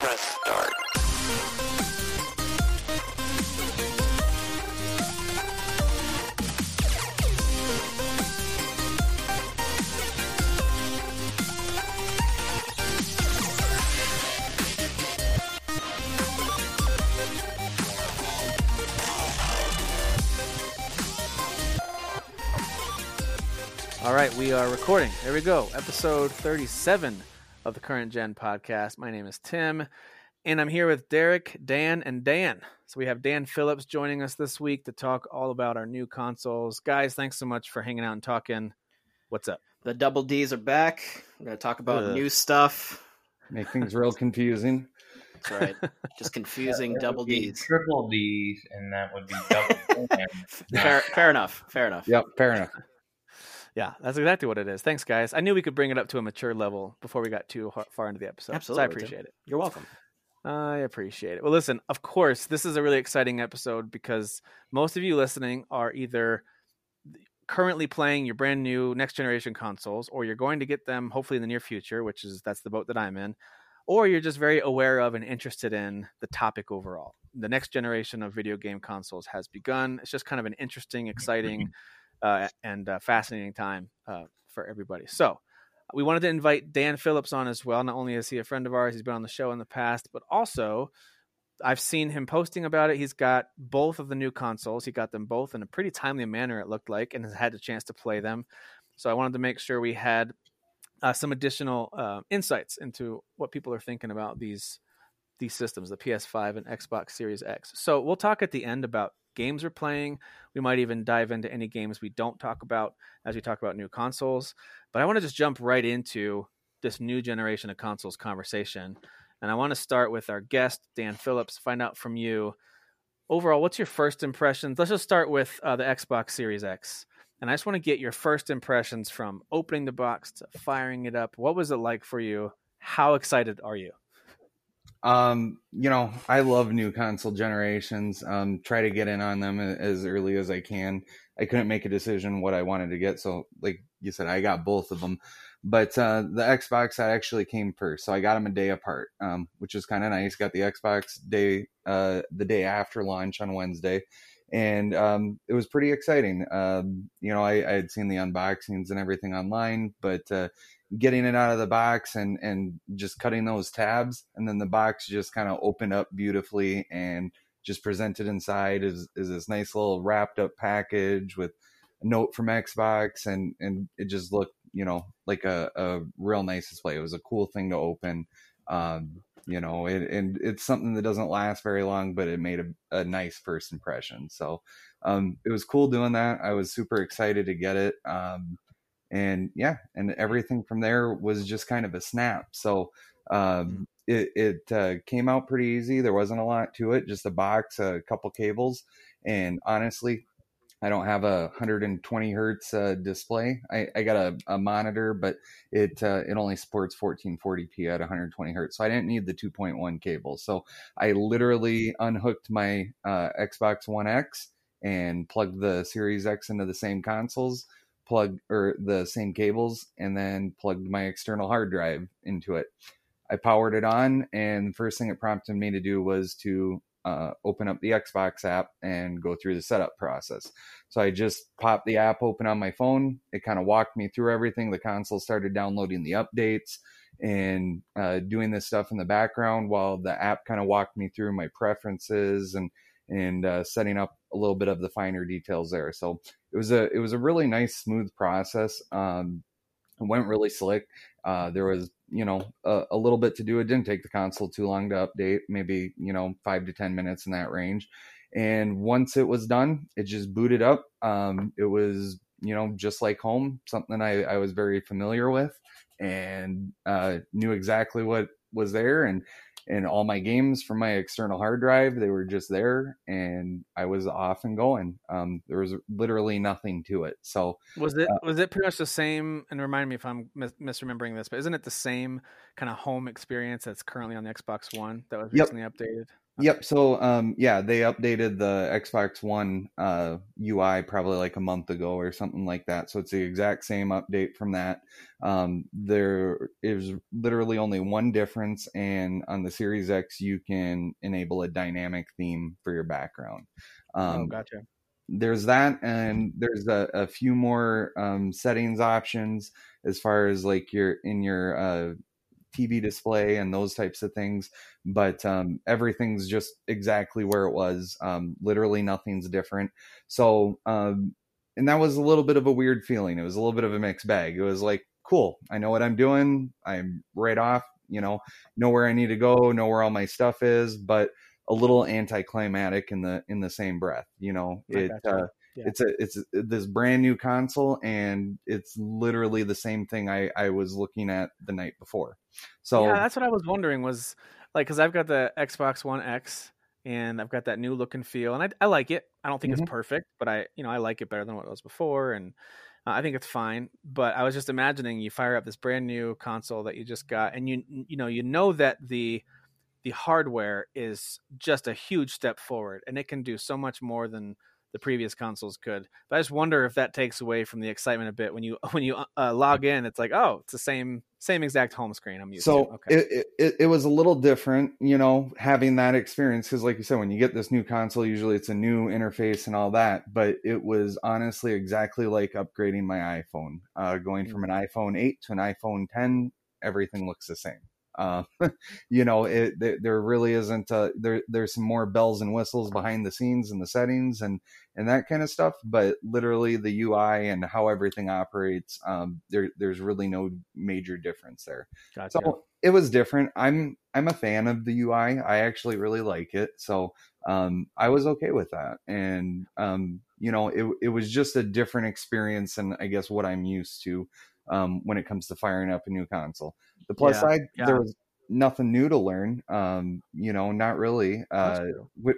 Press start. All right, we are recording. There we go. Episode 37 of the Current Gen podcast. My name is Tim, and I'm here with Derek, Dan, and Dan. So we have Dan Phillips joining us this week to talk all about our new consoles. Guys, thanks so much for hanging out and talking. What's up? The double D's are back. We're going to talk about Ugh. new stuff. Make things real confusing. That's right. Just confusing That double D's. Triple D's, and that would be double. Fair, fair enough. Fair enough. Yep, fair enough. Yeah, that's exactly what it is. Thanks, guys. I knew we could bring it up to a mature level before we got too far into the episode. Absolutely, So I appreciate it. You're welcome. I appreciate it. Well, listen, of course, this is a really exciting episode because most of you listening are either currently playing your brand new next generation consoles or you're going to get them hopefully in the near future, which is that's the boat that I'm in, or you're just very aware of and interested in the topic overall. The next generation of video game consoles has begun. It's just kind of an interesting, exciting, uh, and uh, fascinating time uh, for everybody. So, we wanted to invite Dan Phillips on as well. Not only is he a friend of ours, he's been on the show in the past, but also I've seen him posting about it. He's got both of the new consoles. He got them both in a pretty timely manner, it looked like, and has had a chance to play them. So I wanted to make sure we had uh, some additional uh, insights into what people are thinking about these these systems, the PS5 and Xbox Series X. So we'll talk at the end about games we're playing. We might even dive into any games we don't talk about as we talk about new consoles. But I want to just jump right into this new generation of consoles conversation. And I want to start with our guest, Dan Phillips, find out from you overall, what's your first impressions? Let's just start with uh, the Xbox Series X. And I just want to get your first impressions from opening the box to firing it up. What was it like for you? How excited are you? Um, you know, I love new console generations. Um, try to get in on them as early as I can. I couldn't make a decision what I wanted to get, so like you said, I got both of them. But uh, the Xbox that actually came first, so I got them a day apart, um, which is kind of nice. Got the Xbox day uh, the day after launch on Wednesday, and um, it was pretty exciting. Um, you know, I, I had seen the unboxings and everything online, but uh, getting it out of the box and and just cutting those tabs. And then the box just kind of opened up beautifully and just presented inside is is this nice little wrapped up package with a note from Xbox. And and it just looked you know like a, a real nice display. It was a cool thing to open. Um you know it, and it's something that doesn't last very long but it made a, a nice first impression. So um it was cool doing that. I was super excited to get it. Um and yeah and everything from there was just kind of a snap. So um it, it uh, came out pretty easy. There wasn't a lot to it just a box a couple cables and honestly i don't have a 120 hertz uh, display. I, I got a, a monitor but it uh, it only supports 1440p at 120 hertz so i didn't need the 2.1 cable. So i literally unhooked my uh, xbox one x and plugged the series x into the same consoles plug or the same cables and then plugged my external hard drive into it. I powered it on, and the first thing it prompted me to do was to uh, open up the Xbox app and go through the setup process. So I just popped the app open on my phone. It kind of walked me through everything. The console started downloading the updates and uh, doing this stuff in the background while the app kind of walked me through my preferences and and uh, setting up a little bit of the finer details there. So it was a it was a really nice smooth process. Um, it went really slick. Uh, there was you know a, a little bit to do. It didn't take the console too long to update, maybe you know five to ten minutes in that range. And once it was done, it just booted up. Um, it was you know just like home, something I, I was very familiar with and uh, knew exactly what was there and and all my games from my external hard drive they were just there and i was off and going um, there was literally nothing to it so Was it was it pretty much the same? And remind me if I'm mis- misremembering this, but isn't it the same kind of home experience that's currently on the Xbox One that was Yep. recently updated? Yep. So, um, yeah, they updated the Xbox One uh, UI probably like a month ago or something like that. So it's the exact same update from that. Um, there is literally only one difference, and on the Series X, you can enable a dynamic theme for your background. Um, oh, gotcha. there's that and there's a, a few more um, settings options as far as like your in your uh, tv display and those types of things but um, everything's just exactly where it was um, literally nothing's different. So um, and that was a little bit of a weird feeling. It was a little bit of a mixed bag. It was like cool i know what i'm doing. I'm right off you know know where i need to go know where all my stuff is but a little anticlimactic in the in the same breath. You know, it uh, Yeah. it's a it's this brand new console, and it's literally the same thing I I was looking at the night before. So yeah, that's what I was wondering was like because I've got the Xbox One X and I've got that new look and feel, and I, I like it. I don't think Mhm. it's perfect, but I you know I like it better than what it was before, and uh, I think it's fine. But I was just imagining you fire up this brand new console that you just got, and you you know you know that the the hardware is just a huge step forward, and it can do so much more than the previous consoles could. But I just wonder if that takes away from the excitement a bit when you when you uh, log in. It's like, oh, it's the same same exact home screen I'm used so to. Okay. it, it it was a little different, you know, having that experience because, like you said, when you get this new console, usually it's a new interface and all that. But it was honestly exactly like upgrading my iPhone, uh, going from an iPhone 8 to an iPhone 10. Everything looks the same. Uh, you know, it there, there really isn't. Uh, there there's some more bells and whistles behind the scenes and the settings and and that kind of stuff. But literally, the UI and how everything operates, um, there there's really no major difference there. Gotcha. So it was different. I'm I'm a fan of the UI. I actually really like it. So um, I was okay with that, and um, you know, it it was just a different experience than I guess what I'm used to um, when it comes to firing up a new console. The plus Yeah, side, yeah. there was nothing new to learn. Um, you know, not really. Uh,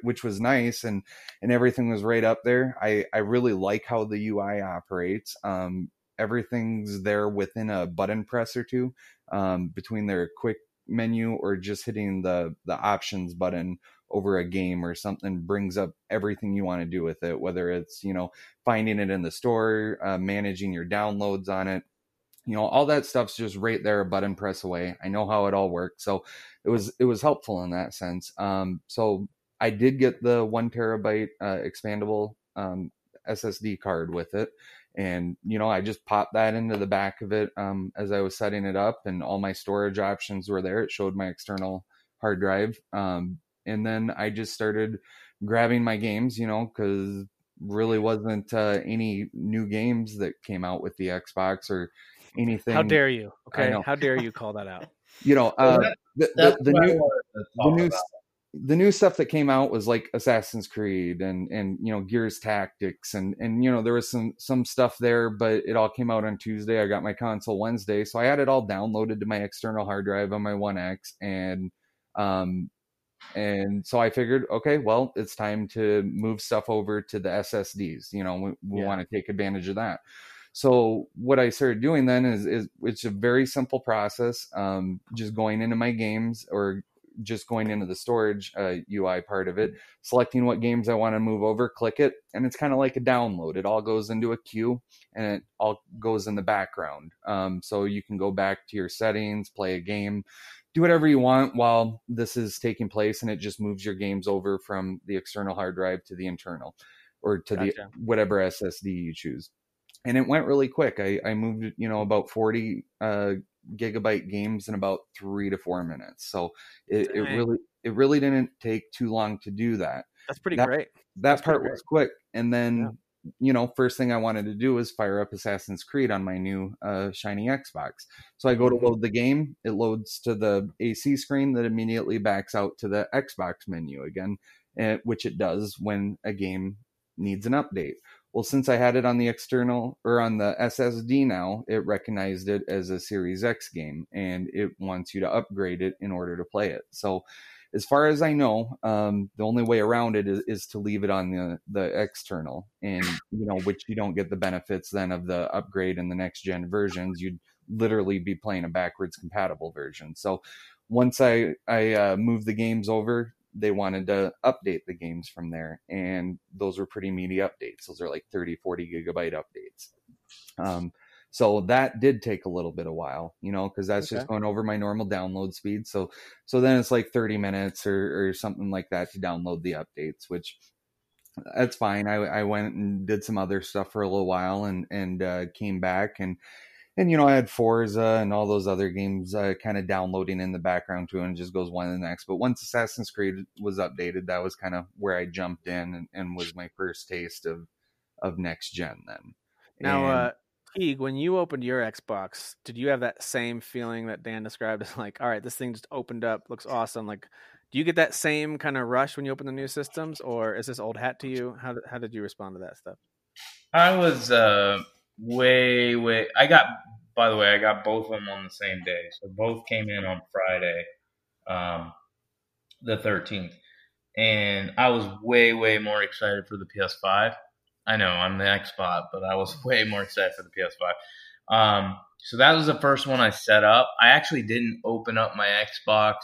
which was nice and and everything was right up there i i really like how the ui operates um everything's there within a button press or two um between their quick menu or just hitting the the options button over a game or something brings up everything you want to do with it whether it's you know finding it in the store uh, managing your downloads on it you know all that stuff's just right there a button press away. I know how it all works. So it was it was helpful in that sense. Um so i did get the one terabyte uh, expandable um ssd card with it. And you know i just popped that into the back of it um as i was setting it up and all my storage options were there. It showed my external hard drive. Um and then i just started grabbing my games you know because really wasn't uh, any new games that came out with the xbox or anything How dare you? Okay, how dare you call that out? you know Well, uh, that- the, the, the new the new about. the new stuff that came out was like Assassin's Creed and and you know Gears Tactics and and you know there was some some stuff there but it all came out on Tuesday I got my console Wednesday so I had it all downloaded to my external hard drive on my 1X and um and so I figured okay well it's time to move stuff over to the SSDs you know we, we Yeah. want to take advantage of that so what I started doing then is, is it's a very simple process. Um, just going into my games or just going into the storage uh, UI part of it, selecting what games I want to move over, click it, and it's kind of like a download. It all goes into a queue and it all goes in the background. Um, so you can go back to your settings, play a game, do whatever you want while this is taking place, and it just moves your games over from the external hard drive to the internal or to the whatever SSD you choose and it went really quick. I, I moved, you know, about 40 uh, gigabyte games in about three to four minutes. So it, it really, it really didn't take too long to do that. That's pretty That- great. That That's part was quick. And then, Yeah. you know, first thing I wanted to do was fire up Assassin's Creed on my new uh, shiny Xbox. So I go to Mhm. load the game. It loads to the AC screen that immediately backs out to the Xbox menu again, eh, which it does when a game needs an update. Well, since I had it on the external or on the SSD now, it recognized it as a Series X game and it wants you to upgrade it in order to play it. So, as far as I know, um, the only way around it is, is to leave it on the, the external, and you know, which you don't get the benefits then of the upgrade in the next gen versions. You'd literally be playing a backwards compatible version. So, once I I uh, the games over they wanted to update the games from there, and those were pretty meaty updates. Those are like 30, 40 gigabyte updates. Um, so that did take a little bit of while, you know, because that's just going over my normal download speed. So so then it's like 30 minutes or, or something like that to download the updates, which that's fine. I, I went and did some other stuff for a little while and and uh, came back and and you know I had Forza and all those other games uh, kind of downloading in the background too, and it just goes one to the next. But once Assassin's Creed was updated, that was kind of where I jumped in and, and was my first taste of of next gen. Then Now, And- uh, Teague, when you opened your Xbox, did you have that same feeling that Dan described as like, all right, this thing just opened up, looks awesome. Like, do you get that same kind of rush when you open the new systems, or is this old hat to you? How did, how did you respond to that stuff? I was uh, way, way. I got, by the way, I got both of them on the same day. So both came in on Friday, um, the 13th. And I was way, way more excited for the PS5. I know I'm the Xbox, but I was way more excited for the PS5. Um, so that was the first one I set up. I actually didn't open up my Xbox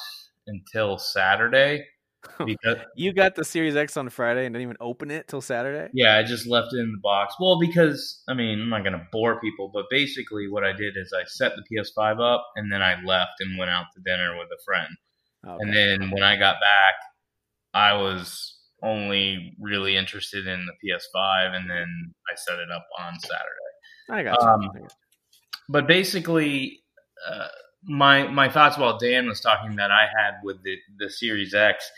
until Saturday because You got the Series X on Friday and didn't even open it till Saturday. yeah, I just left it in the box. Well, because I mean, I'm not gonna bore people, but basically, what I did is I set the PS5 up, and then I left and went out to dinner with a friend. Okay. And then when I got back, I was only really interested in the PS5, and then I set it up on Saturday. I got you. um, I got you. But basically, uh, my my thoughts while Dan was talking that I had with the the Series X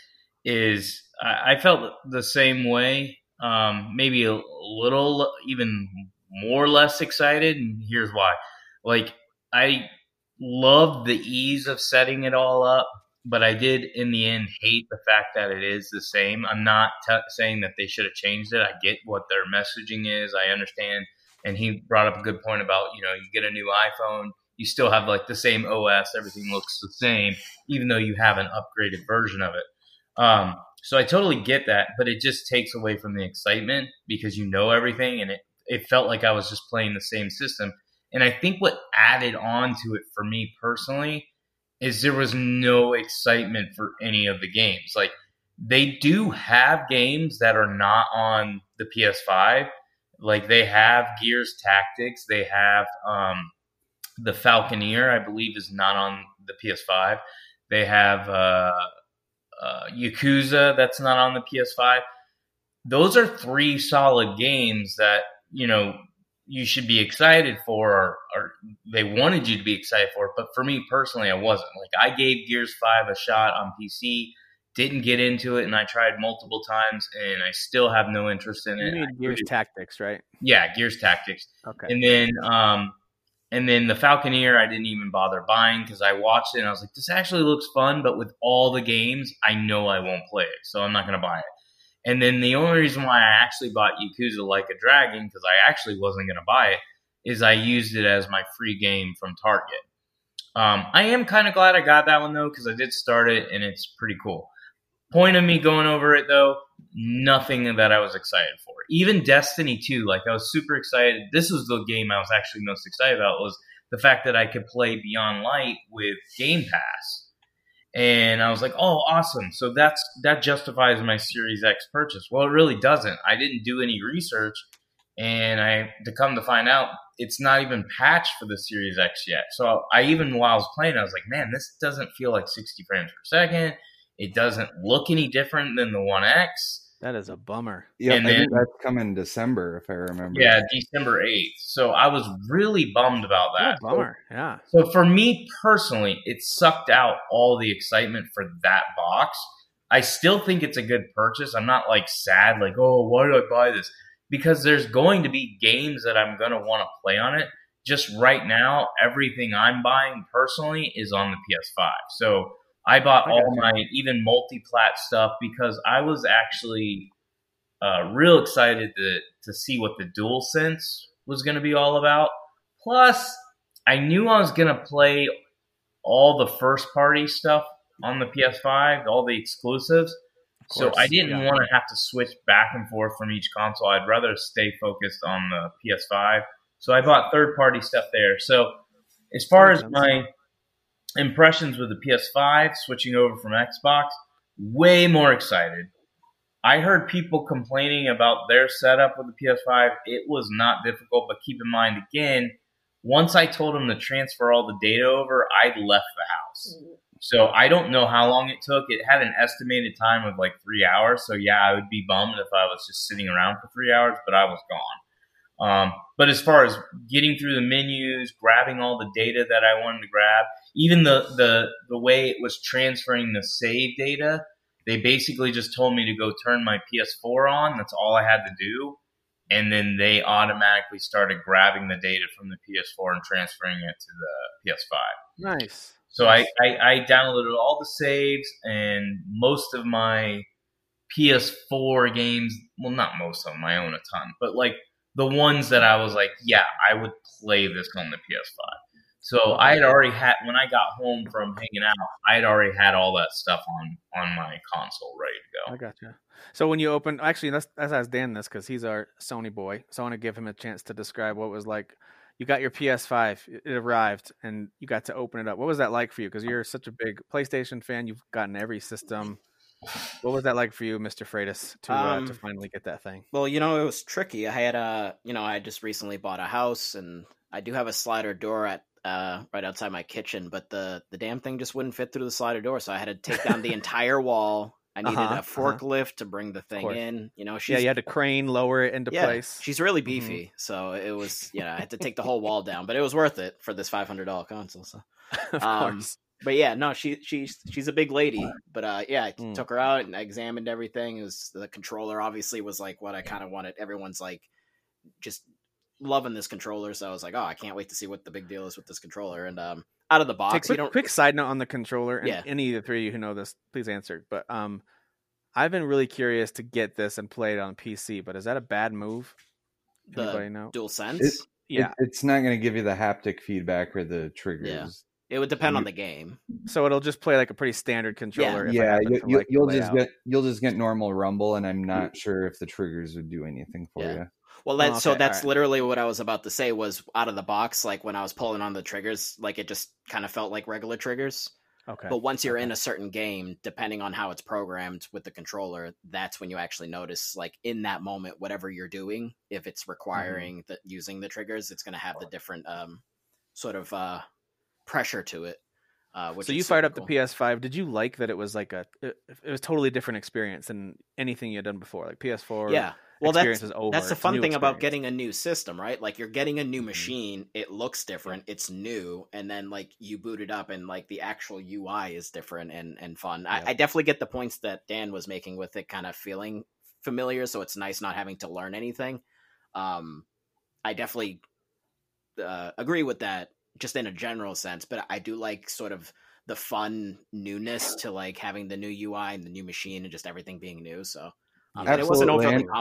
is I, I felt the same way. Um, maybe a little even more less excited, and here's why. Like I loved the ease of setting it all up, but I did in the end hate the fact that it is the same. I'm not t- saying that they should have changed it. I get what their messaging is. I understand and he brought up a good point about you know you get a new iphone you still have like the same os everything looks the same even though you have an upgraded version of it um, so i totally get that but it just takes away from the excitement because you know everything and it, it felt like i was just playing the same system. And i think what added on to it for me personally is there was no excitement for any of the games. Like they do have games that are not on the ps5 like they have Gears Tactics, they have um, the Falconeer, I believe, is not on the PS5. They have uh, uh, Yakuza, that's not on the PS5. Those are three solid games that you know you should be excited for, or, or they wanted you to be excited for. But for me personally, I wasn't. Like I gave Gears Five a shot on PC didn't get into it and I tried multiple times and I still have no interest in You it. Gears Tactics, right? yeah, Gears Tactics. Okay. And then um and then the Falconeer I didn't even bother buying because I watched it and I was like, this actually looks fun, but with all the games, I know I won't play it, so I'm not gonna buy it. And then the only reason why I actually bought Yakuza Like a Dragon, because I actually wasn't gonna buy it, is I used it as my free game from Target. Um, I am kind of glad I got that one though, because I did start it and it's pretty cool. Point of me going over it though, nothing that I was excited for. Even Destiny 2, like I was super excited. This was the game I was actually most excited about was the fact that I could play Beyond Light with Game Pass. And I was like, "Oh, awesome. So that's that justifies my Series X purchase." Well, it really doesn't. I didn't do any research and I to come to find out it's not even patched for the Series X yet. So I even while I was playing, I was like, "Man, this doesn't feel like 60 frames per second. It doesn't look any different than the One X." That is a bummer. Yeah, And I think then- that's coming December if I remember. Yeah, December 8th. So I was really bummed about What a that. bummer. Yeah. So for me personally, it sucked out all the excitement for that box. I still think it's a good purchase. I'm not like sad, like, oh, why did I buy this? Because there's going to be games that I'm going to want to play on it. Just right now, everything I'm buying personally is on the PS5. So I bought I all gotcha. my even multi-plat stuff because I was actually uh, real excited to to see what the Dual Sense was going to be all about. Plus, I knew I was going to play all the first party stuff on the PS5, all the exclusives. So I didn't yeah. want to have to switch back and forth from each console. I'd rather stay focused on the PS5. So I bought third party stuff there. So as far as my impressions with the PS5, switching over from Xbox, way more excited. I heard people complaining about their setup with the PS5. It was not difficult, but keep in mind again, once I told them to transfer all the data over, I left the house. So I don't know how long it took. It had an estimated time of like three hours. So yeah, I would be bummed if I was just sitting around for three hours, but I was gone. Um, but as far as getting through the menus, grabbing all the data that I wanted to grab, even the the the way it was transferring the save data, they basically just told me to go turn my PS4 on. That's all I had to do, and then they automatically started grabbing the data from the PS4 and transferring it to the PS5. Nice. So I, I, I downloaded all the saves and most of my PS4 games. Well, not most of them. I own a ton, but like the ones that I was like, yeah, I would play this on the PS5. So I had already had when I got home from hanging out, I had already had all that stuff on on my console ready to go. I go. gotcha. So when you open, actually, let's let's ask Dan this because he's our Sony boy. So I want to give him a chance to describe what was like. You got your PS5, it arrived, and you got to open it up. What was that like for you? Because you're such a big PlayStation fan, you've gotten every system. What was that like for you, Mister Freitas, to uh, to Um, finally get that thing? Well, you know, it was tricky. I had a, you know, I just recently bought a house, and I do have a slider door at uh, right outside my kitchen, but the the damn thing just wouldn't fit through the slider door, so I had to take down the entire wall. I needed Uh-huh, a uh-huh. forklift to bring the thing in. You know, she's Yeah, you had to crane, lower it into yeah, place. she's really Mhm. beefy, so it was, you know, I had to take the whole wall down, but it was worth it for this five hundred dollar console. So, of um, course. But yeah, no, she she's she's a big lady. But uh, yeah, I Mm. took her out and I examined everything. It was the controller obviously was like what I kind of wanted. Everyone's like just loving this controller, so I was like, oh, I can't wait to see what the big deal is with this controller. And um, out of the box, quick, you don't. quick side note on the controller, and Yeah. any of the three of you who know this, please answer. But um, I've been really curious to get this and play it on PC. But is that a bad move? Anybody know? dual sense. It- Yeah. It- it's not going to give you the haptic feedback or the triggers. It would depend on the game. So it'll just play like a pretty standard controller. if Yeah, you, to you, like the you'll just layout. get you'll just get normal rumble, and I'm not sure if the triggers would do anything for Yeah. you. Well, that, Oh, so that's alright. literally what I was about to say. Was out of the box, like when I was pulling on the triggers, like it just kind of felt like regular triggers. Okay. But once you're okay. in a certain game, depending on how it's programmed with the controller, that's when you actually notice, like in that moment, whatever you're doing, if it's Mm-hmm. requiring the using the triggers, it's going to have the different um, sort of uh, pressure to it. Uh, which so you fired super up the. PS5. Did you like that it was like a it, it was totally different experience than anything you had done before? Like PS4. Yeah. Well, that's is over. that's the fun thing about getting a new system, right? Like you're getting a new Mhm. machine, it looks different, it's new, and then like you boot it up and like the actual UI is different and and fun. Yep. I, I definitely get the points that Dan was making with it kind of feeling familiar, so it's nice not having to learn anything. Um, I definitely uh, agree with that, just in a general sense. But I do like sort of the fun newness to like having the new UI and the new machine and just everything being new. So, um, it wasn't overly and-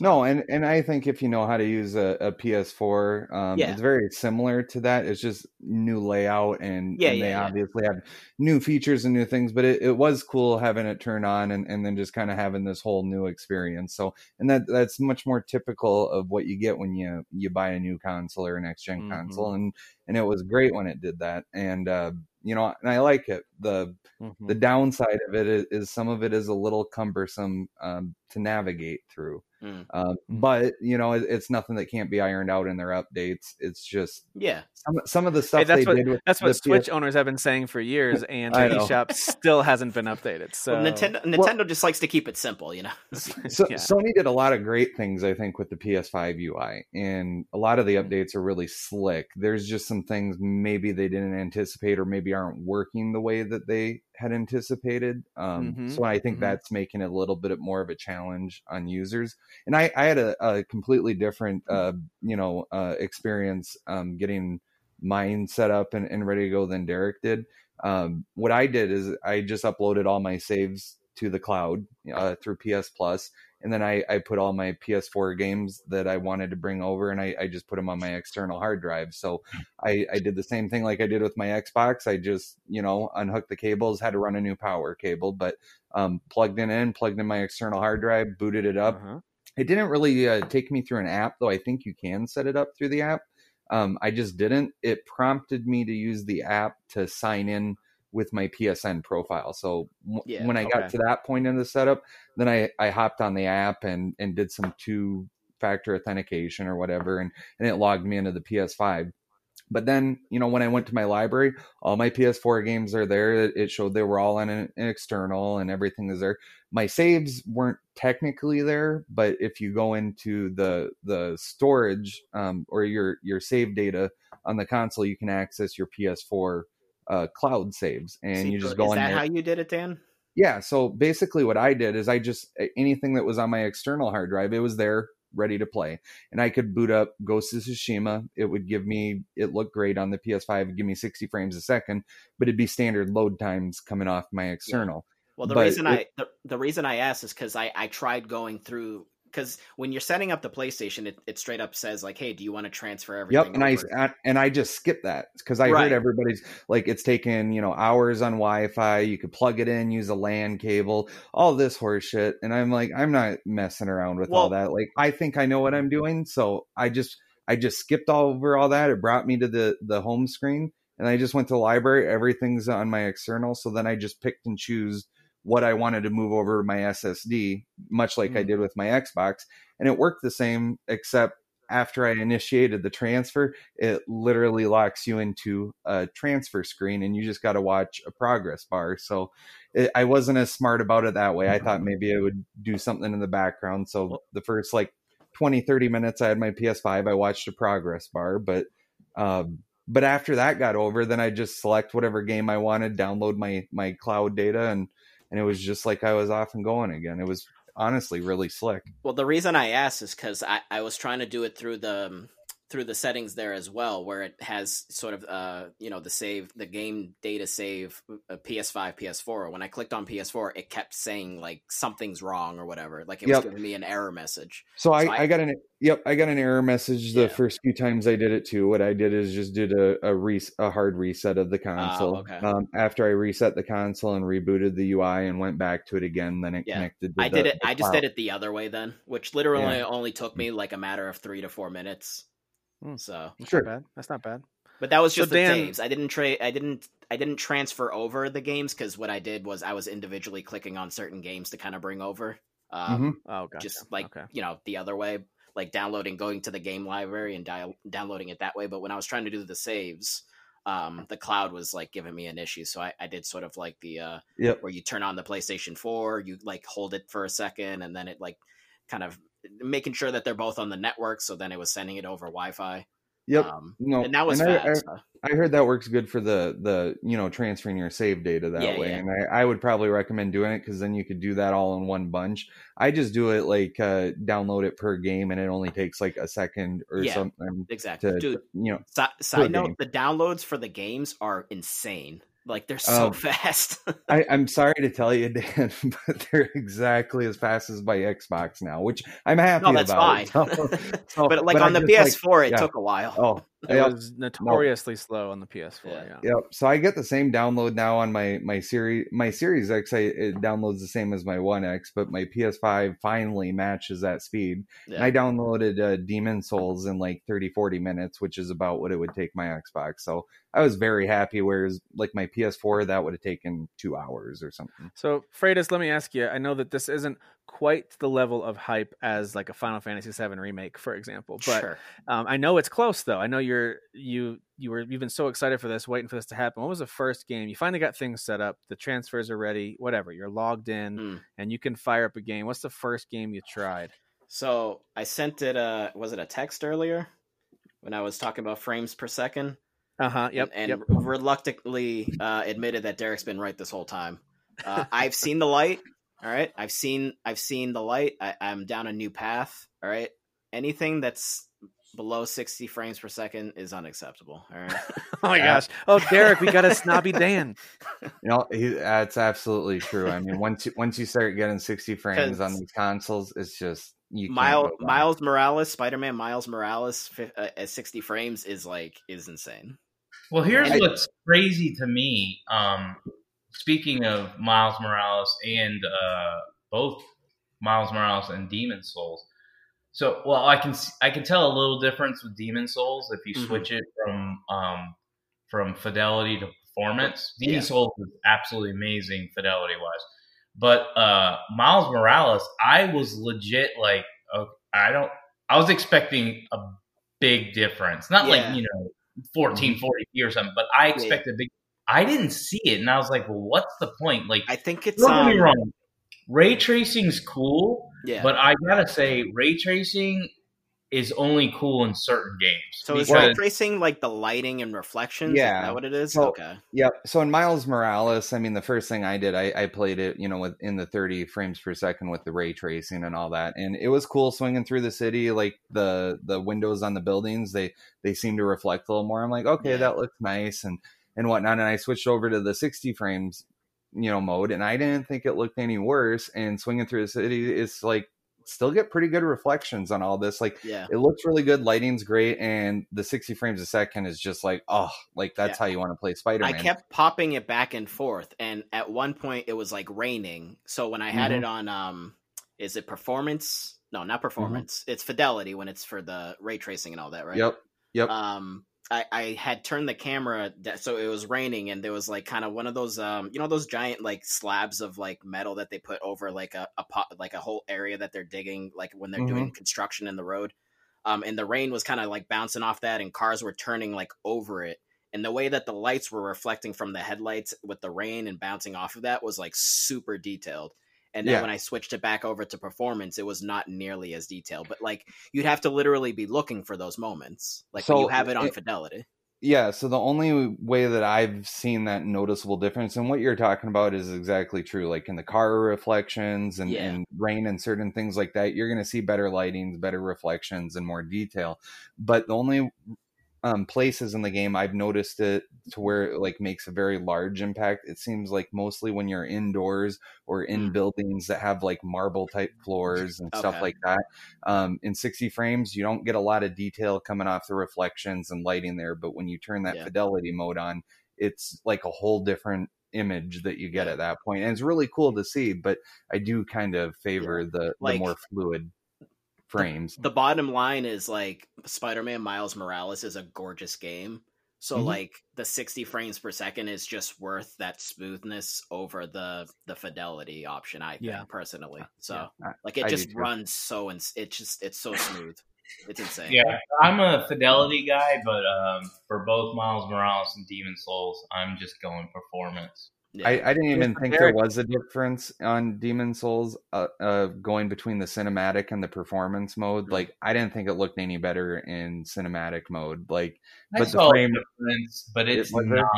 No, and and I think if you know how to use a, a PS4, um, Yeah. it's very similar to that. It's just new layout, and, Yeah, and yeah, they obviously have new features and new things. But it, it was cool having it turn on, and, and then just kind of having this whole new experience. So, and that that's much more typical of what you get when you you buy a new console or a next general Mhm. console, and and it was great when it did that. And uh, you know, and I like it. the Mhm. The downside of it is, is some of it is a little cumbersome um, to navigate through. Mm. Um, but you know, it, it's nothing that can't be ironed out in their updates. It's just Yeah, some some of the stuff Hey, that's they what did with that's the what PS Switch owners have been saying for years, and I the eShop still hasn't been updated. So well, Nintendo Nintendo just likes to keep it simple, you know. So, yeah. Sony did a lot of great things, I think, with the PS5 UI, and a lot of the Mm-hmm. updates are really slick. There's just some things maybe they didn't anticipate, or maybe aren't working the way that they had anticipated. Um, Mhm, So I think mhm. that's making it a little bit more of a challenge on users. And I, I had a, a completely different, uh, you know, uh, experience um, getting mine set up and, and ready to go than Derek did. Um, what I did is I just uploaded all my saves to the cloud uh, through PS Plus, and then I, I put all my PS4 games that I wanted to bring over, and I, I just put them on my external hard drive. So I, I did the same thing like I did with my Xbox. I just you know unhooked the cables, had to run a new power cable, but um, plugged it in, plugged in my external hard drive, booted it up, Uh-huh. it didn't really uh, take me through an app, though. I think you can set it up through the app. Um, I just didn't. It prompted me to use the app to sign in with my PSN profile. So Yeah, when I got to that point in the setup, then I, I hopped on the app and, and did some two factor authentication or whatever, and, and it logged me into the PS5. But then, you know, when I went to my library, all my PS4 games are there. It- It showed they were all on an, an external and everything is there. My saves weren't technically there, but if you go into the the storage um, or your your save data on the console, you can access your PS4 uh, cloud saves, and See, you just go in Is that there. how you did it, Dan? Yeah. So basically, what I did is I just anything that was on my external hard drive, it was there ready to play, and I could boot up Ghost of Tsushima. It would give me it looked great on the PS5, it'd give me 60 frames a second, but it'd be standard load times coming off my external. Well, the But reason it- I the, the reason I asked is because I I tried going through because when you're setting up the PlayStation, it, it straight up says like, "Hey, do you want to transfer everything?" Yep, and I? I and I just skipped that because I Right. heard everybody's like it's taken you know hours on Wi-Fi. You could plug it in, use a LAN cable, all this horse shit, and I'm like, I'm not messing around with all that. Like, I think I know what I'm doing, so I just I just skipped all over all that. It brought me to the the home screen, and I just went to the library. Everything's on my external, so then I just picked and choose what I wanted to move over to my SSD, much like I Mm. did with my Xbox, and it worked the same except after I initiated the transfer, it literally locks you into a transfer screen and you just got to watch a progress bar. So it, I wasn't as smart about it that way. I thought maybe it would do something in the background. So the first like 20, 30 minutes I had my PS5, I watched a progress bar, but, um, but after that got over, then I just select whatever game I wanted, download my, my cloud data and, and it was just like I was off and going again. It was honestly really slick. Well, the reason I asked is because I, I was trying to do it through the um, through the settings there as well, where it has sort of uh you know the save the game data save uh, PS5 PS4. When I clicked on PS4, it kept saying like something's wrong or whatever, like it was giving me an error message. So I, So I- I got an yep I got an error message the Yeah. first few times I did it too. What I did is just did a a, res- a hard reset of the console. Oh, okay. um, after I reset the console and rebooted the UI and went back to it again, then it Yeah. connected. To I the, did it. I just cloud. did it the other way then, which literally Yeah. only took me like a matter of three to four minutes. Hmm. So, That's Sure. not bad. That's not bad. but that was So just Dan- the saves. I didn't trade. I didn't. I didn't transfer over the games because what I did was I was individually clicking on certain games to kind of bring over. Um, Mhm. Oh, gotcha. just like okay. you know the other way like downloading going to the game library and dial- downloading it that way but when i was trying to do the saves um the cloud was like giving me an issue so i, I did sort of like the uh Yep. where you turn on the playstation 4 you like hold it for a second and then it like kind of making sure that they're both on the network so then it was sending it over wi-fi Yep. um no, and that was and I- I, so- I heard that works good for the the you know transferring your save data that Yeah, way, yeah. and I, I would probably recommend doing it because then you could do that all in one bunch. I just do it like uh, download it per game, and it only takes like a second or Yeah. something exactly to dude you know. si- side game. note the downloads for the games are insane like they're so Um, fast I, I'm sorry to tell you, Dan, but they're exactly as fast as my Xbox now, which I'm happy No, that's about. fine. So- so- but like but on I the PS4, it yeah. took a while. oh, It yep. was notoriously slow on the PS4. Yeah. Yeah. Yep. So I get the same download now on my my series my Series X. I, it downloads the same as my One X, but my PS5 finally matches that speed. And I downloaded uh, Demon's Souls in like 30, 40 minutes, which is about what it would take my Xbox. So I was very happy. Whereas like my PS4, that would have taken two hours or something. So, Freitas, let me ask you. I know that this isn't quite the level of hype as like a Final Fantasy VII remake, for example, but sure. um, I know it's close though. I know you're you you were you've been so excited for this, waiting for this to happen. What was the first game? You finally got things set up, the transfers are ready, whatever. You're logged in, Mm. and you can fire up a game. What's the first game you tried? So I sent it. Uh, was it a text earlier when I was talking about frames per second? Uh huh. Yep. And, yep. and reluctantly uh, admitted that Derek's been right this whole time. Uh, I've seen the light. All right. I've seen. I've seen the light. I, I'm down a new path. All right. Anything that's below 60 frames per second is unacceptable. All right. Oh my Yeah. gosh. Oh, Derek, we got a snobby Dan. You know, he, that's absolutely true. I mean, once you, once you start getting 60 frames on these consoles, it's just you Miles. Miles Morales, Spider Man Miles Morales fi- uh, at 60 frames is like is insane. Well, here's I- what's crazy to me. Um, speaking of Miles Morales and uh, both Miles Morales and Demon's Souls. So, well, I can I can tell a little difference with Demon Souls if you Mhm. switch it from um, from fidelity to performance. Demon Yeah. Souls is absolutely amazing fidelity wise, but uh, Miles Morales, I was legit like, oh, I don't. I was expecting a big difference, not Yeah. like you know 1440p or something, but I expected a big. I didn't see it, and I was like, well, what's the point? Like, I think it's don't get me um, wrong, ray tracing's cool, yeah. but I gotta say, ray tracing is only cool in certain games. so is ray tracing like the lighting and reflections? Yeah. Is that what it is? So- okay. Yep. So in Miles Morales, I mean, the first thing I did, I, I played it, you know, with in the 30 frames per second with the ray tracing and all that, and it was cool swinging through the city. Like the the windows on the buildings, they they seem to reflect a little more. I'm like, okay, Yeah. that looks nice and and whatnot. And I switched over to the 60 frames, you know, mode, and I didn't think it looked any worse. And swinging through the city, is like still get pretty good reflections on all this. Like Yeah. it looks really good, lighting's great, and the 60 frames a second is just like, oh, like that's Yeah. how you want to play Spider Man. I kept popping it back and forth, and at one point it was like raining. So when I had Mhm. it on, um, is it performance? No, Mm-hmm. not performance. It's fidelity when it's for the ray tracing and all that, right? Yep. Yep. Um, I, I had turned the camera that, so it was raining, and there was like kind of one of those, um, you know, those giant like slabs of like metal that they put over like a, a pot, like a whole area that they're digging, like when they're Mm-hmm. doing construction in the road. Um, and the rain was kind of like bouncing off that, and cars were turning like over it. And the way that the lights were reflecting from the headlights with the rain and bouncing off of that was like super detailed. And then Yeah. when I switched it back over to performance, it was not nearly as detailed. But like you'd have to literally be looking for those moments, like when So, you have it on it- fidelity. Yeah, so the only way that I've seen that noticeable difference, and what you're talking about is exactly true. Like in the car reflections and, Yeah. and rain and certain things like that, you're going to see better lightings, better reflections, and more detail. But the only um, places in the game I've noticed it to where it like makes a very large impact. It seems like mostly when you're indoors or in Mm. buildings that have like marble type floors and stuff like that. Um, in 60 frames, you don't get a lot of detail coming off the reflections and lighting there, but when you turn that Yeah. fidelity mode on, it's like a whole different image that you get at that point. And it's really cool to see, but I do kind of favor the, Like- the more fluid frames. The bottom line is like Spider-Man Miles Morales is a gorgeous game. So Mhm. like the 60 frames per second is just worth that smoothness over the the fidelity option I think Yeah. personally. So Yeah. I- like it I just runs so and it's just it's so smooth. It's insane. Yeah, I'm a fidelity guy, but um, for both Miles Morales and Demon's Souls, I'm just going performance. Yeah. I, I didn't even think there was a difference on Demon's Souls uh, uh, going between the cinematic and the performance mode. Mhm. Like, I didn't think it looked any better in cinematic mode. Like, I But the frame- difference, but it's there? not.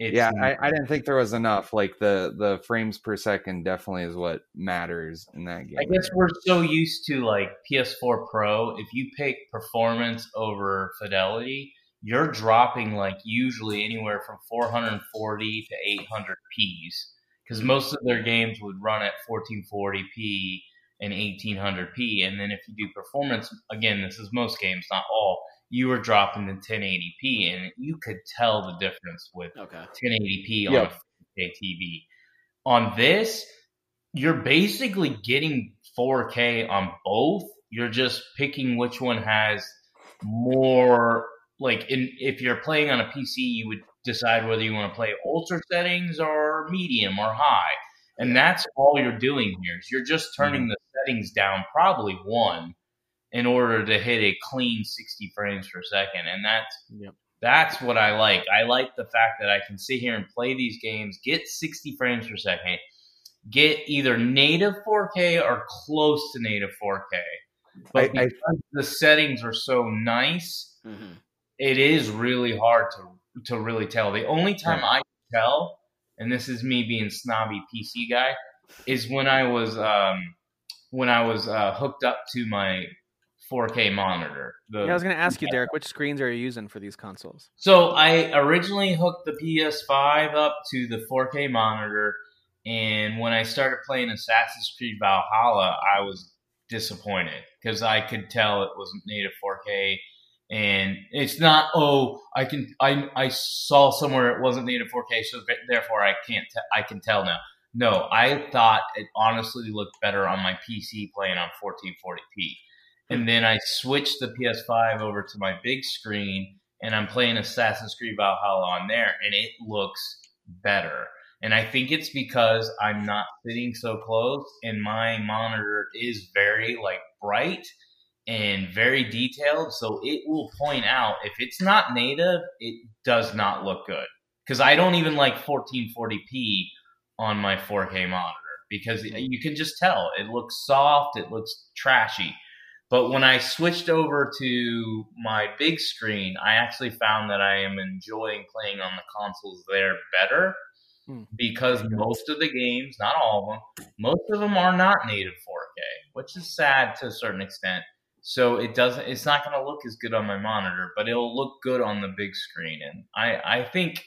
It's yeah, not. I, I didn't think there was enough. Like, the the frames per second definitely is what matters in that game. I guess we're so used to like PS4 Pro. If you pick performance over fidelity, you're dropping like usually anywhere from 440 to 800 P's because most of their games would run at 1440p and 1800p. And then if you do performance, again, this is most games, not all. You were dropping to 1080p, and you could tell the difference with Okay. 1080p on Yeah. a 4K TV. On this, you're basically getting 4K on both. You're just picking which one has more. Like, in, if you're playing on a PC, you would decide whether you want to play ultra settings or medium or high. And that's all you're doing here. Is you're just turning the settings down probably one in order to hit a clean 60 frames per second. And that's Yep. that's what I like. I like the fact that I can sit here and play these games, get 60 frames per second, get either native 4K or close to native 4K. But I- I- because the settings are so nice, hmm it is really hard to to really tell. The only time I can tell, and this is me being snobby PC guy, is when I was um, when I was uh, hooked up to my 4K monitor. The, Yeah, I was going to ask you, Derek, which screens are you using for these consoles? so I originally hooked the PS5 up to the 4K monitor, and when I started playing Assassin's Creed Valhalla, I was disappointed because I could tell it wasn't native 4K, and it's not. Oh, I can I I saw somewhere it wasn't native 4K, so therefore I can't te- I can tell now. No, I thought it honestly looked better on my PC playing on 1440p. And hmm. then I switched the PS5 over to my big screen, and I'm playing Assassin's Creed Valhalla on there, and it looks better. And I think it's because I'm not sitting so close, and my monitor is very like bright and very detailed, so it will point out if it's not native, it does not look good. Because I don't even like 1440p on my 4K monitor because you can just tell it looks soft, it looks trashy. But when I switched over to my big screen, I actually found that I am enjoying playing on the consoles there better Hmm. because most of the games, not all of them, most of them are not native 4K, which is sad to a certain extent. So it doesn't it's not going to look as good on my monitor, but it'll look good on the big screen and I I think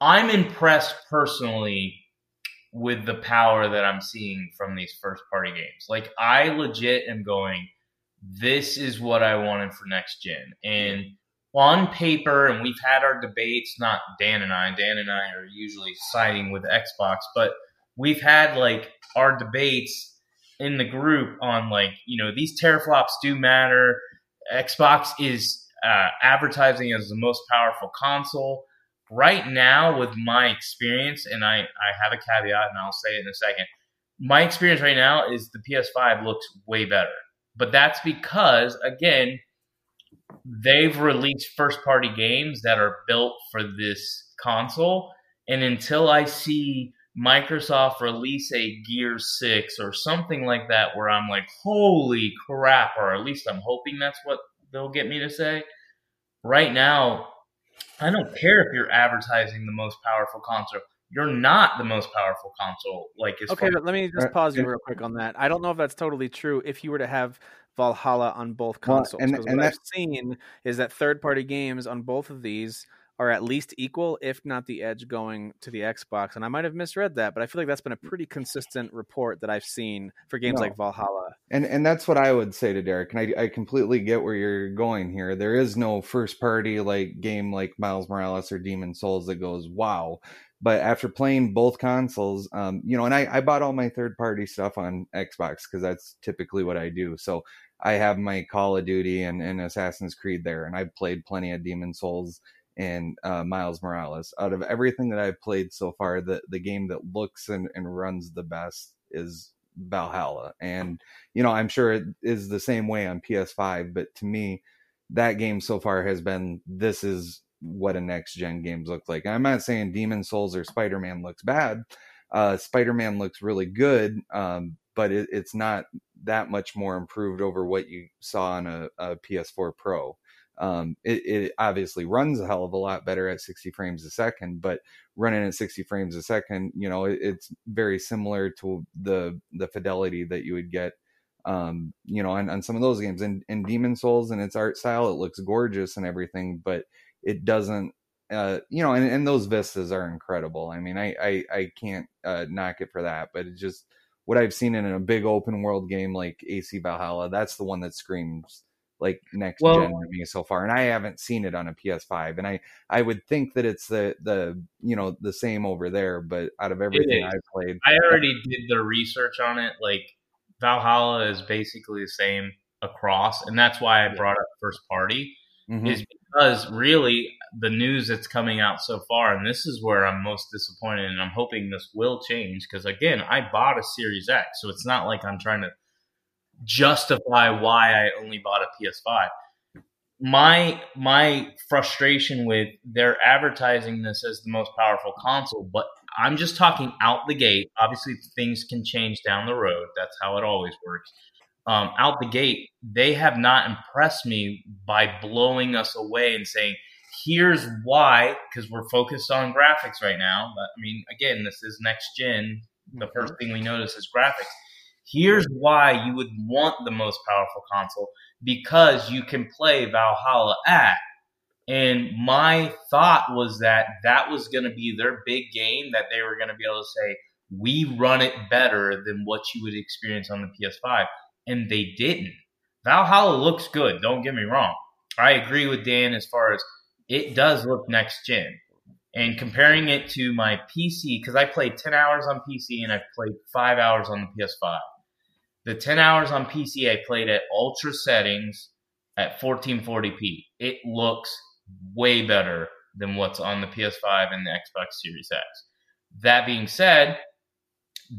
I'm impressed personally with the power that I'm seeing from these first party games. Like I legit am going this is what I wanted for next gen. And on paper, and we've had our debates, not Dan and I, Dan and I are usually siding with Xbox, but we've had like our debates in the group on like, you know, these teraflops do matter. Xbox is uh, advertising as the most powerful console. Right now, with my experience, and I, I have a caveat and I'll say it in a second, my experience right now is the PS5 looks way better. But that's because, again, they've released first party games that are built for this console. And until I see Microsoft release a Gear 6 or something like that, where I'm like, holy crap, or at least I'm hoping that's what they'll get me to say. Right now, I don't care if you're advertising the most powerful console. You're not the most powerful console. Like, as Okay, far but let me just uh, pause you real quick on that. I don't know if that's totally true. If you were to have Valhalla on both Well, consoles, and- because and what I've seen is that third-party games on both of these are at least equal, if not the edge going to the Xbox. And I might have misread that, but I feel like that's been a pretty consistent report that I've seen for games No. like Valhalla. And and that's what I would say to Derek. And I, I completely get where you're going here. There is no first party like game like Miles Morales or Demon's Souls that goes wow. But after playing both consoles, um, you know, and I, I bought all my third party stuff on Xbox because that's typically what I do. So I have my Call of Duty and, and Assassin's Creed there, and I've played plenty of Demon's Souls and uh, Miles Morales. Out of everything that I've played so far, the the game that looks and, and runs the best is Valhalla. And you know, I'm sure it is the same way on PS5, but to me, that game so far has been this is what a next gen games look like. I'm not saying Demon's Souls or Spider Man looks bad. Uh, Spider Man looks really good, um, but it, it's not that much more improved over what you saw on a, a PS4 Pro. Um, it, it obviously runs a hell of a lot better at 60 frames a second, but running at 60 frames a second, you know, it, it's very similar to the the fidelity that you would get, um, you know, on, on some of those games. And in Demon's Souls and its art style, it looks gorgeous and everything, but it doesn't. Uh, you know, and, and those vistas are incredible. I mean, I I, I can't uh, knock it for that, but it just what I've seen in a big open world game like AC Valhalla, that's the one that screams like next Well- gen to me so far, and I haven't seen it on a PS5. And I I would think that it's the the you know the same over there, but out of everything. I've played, I already did the research on it. Like Valhalla is basically the same across, and that's why I brought up first party. Mhm. Is because really the news that's coming out so far, and this is where I'm most disappointed, and I'm hoping this will change because again, I bought a Series X, so it's not like I'm trying to justify why I only bought a PS5. My my frustration with they're advertising this as the most powerful console, but I'm just talking out the gate. Obviously, things can change down the road. That's how it always works. Um, out the gate, they have not impressed me by blowing us away and saying, "Here's why," because we're focused on graphics right now. But I mean, again, this is next gen. The first thing we notice is graphics. Here's why you would want the most powerful console because you can play Valhalla at. And my thought was that that was going to be their big game, that they were going to be able to say, we run it better than what you would experience on the PS5. And they didn't. Valhalla looks good, don't get me wrong. I agree with Dan as far as it does look next gen. And comparing it to my PC, because I played 10 hours on PC and I've played five hours on the PS5. The 10 hours on PC I played at ultra settings at 1440p. It looks way better than what's on the PS5 and the Xbox Series X. That being said,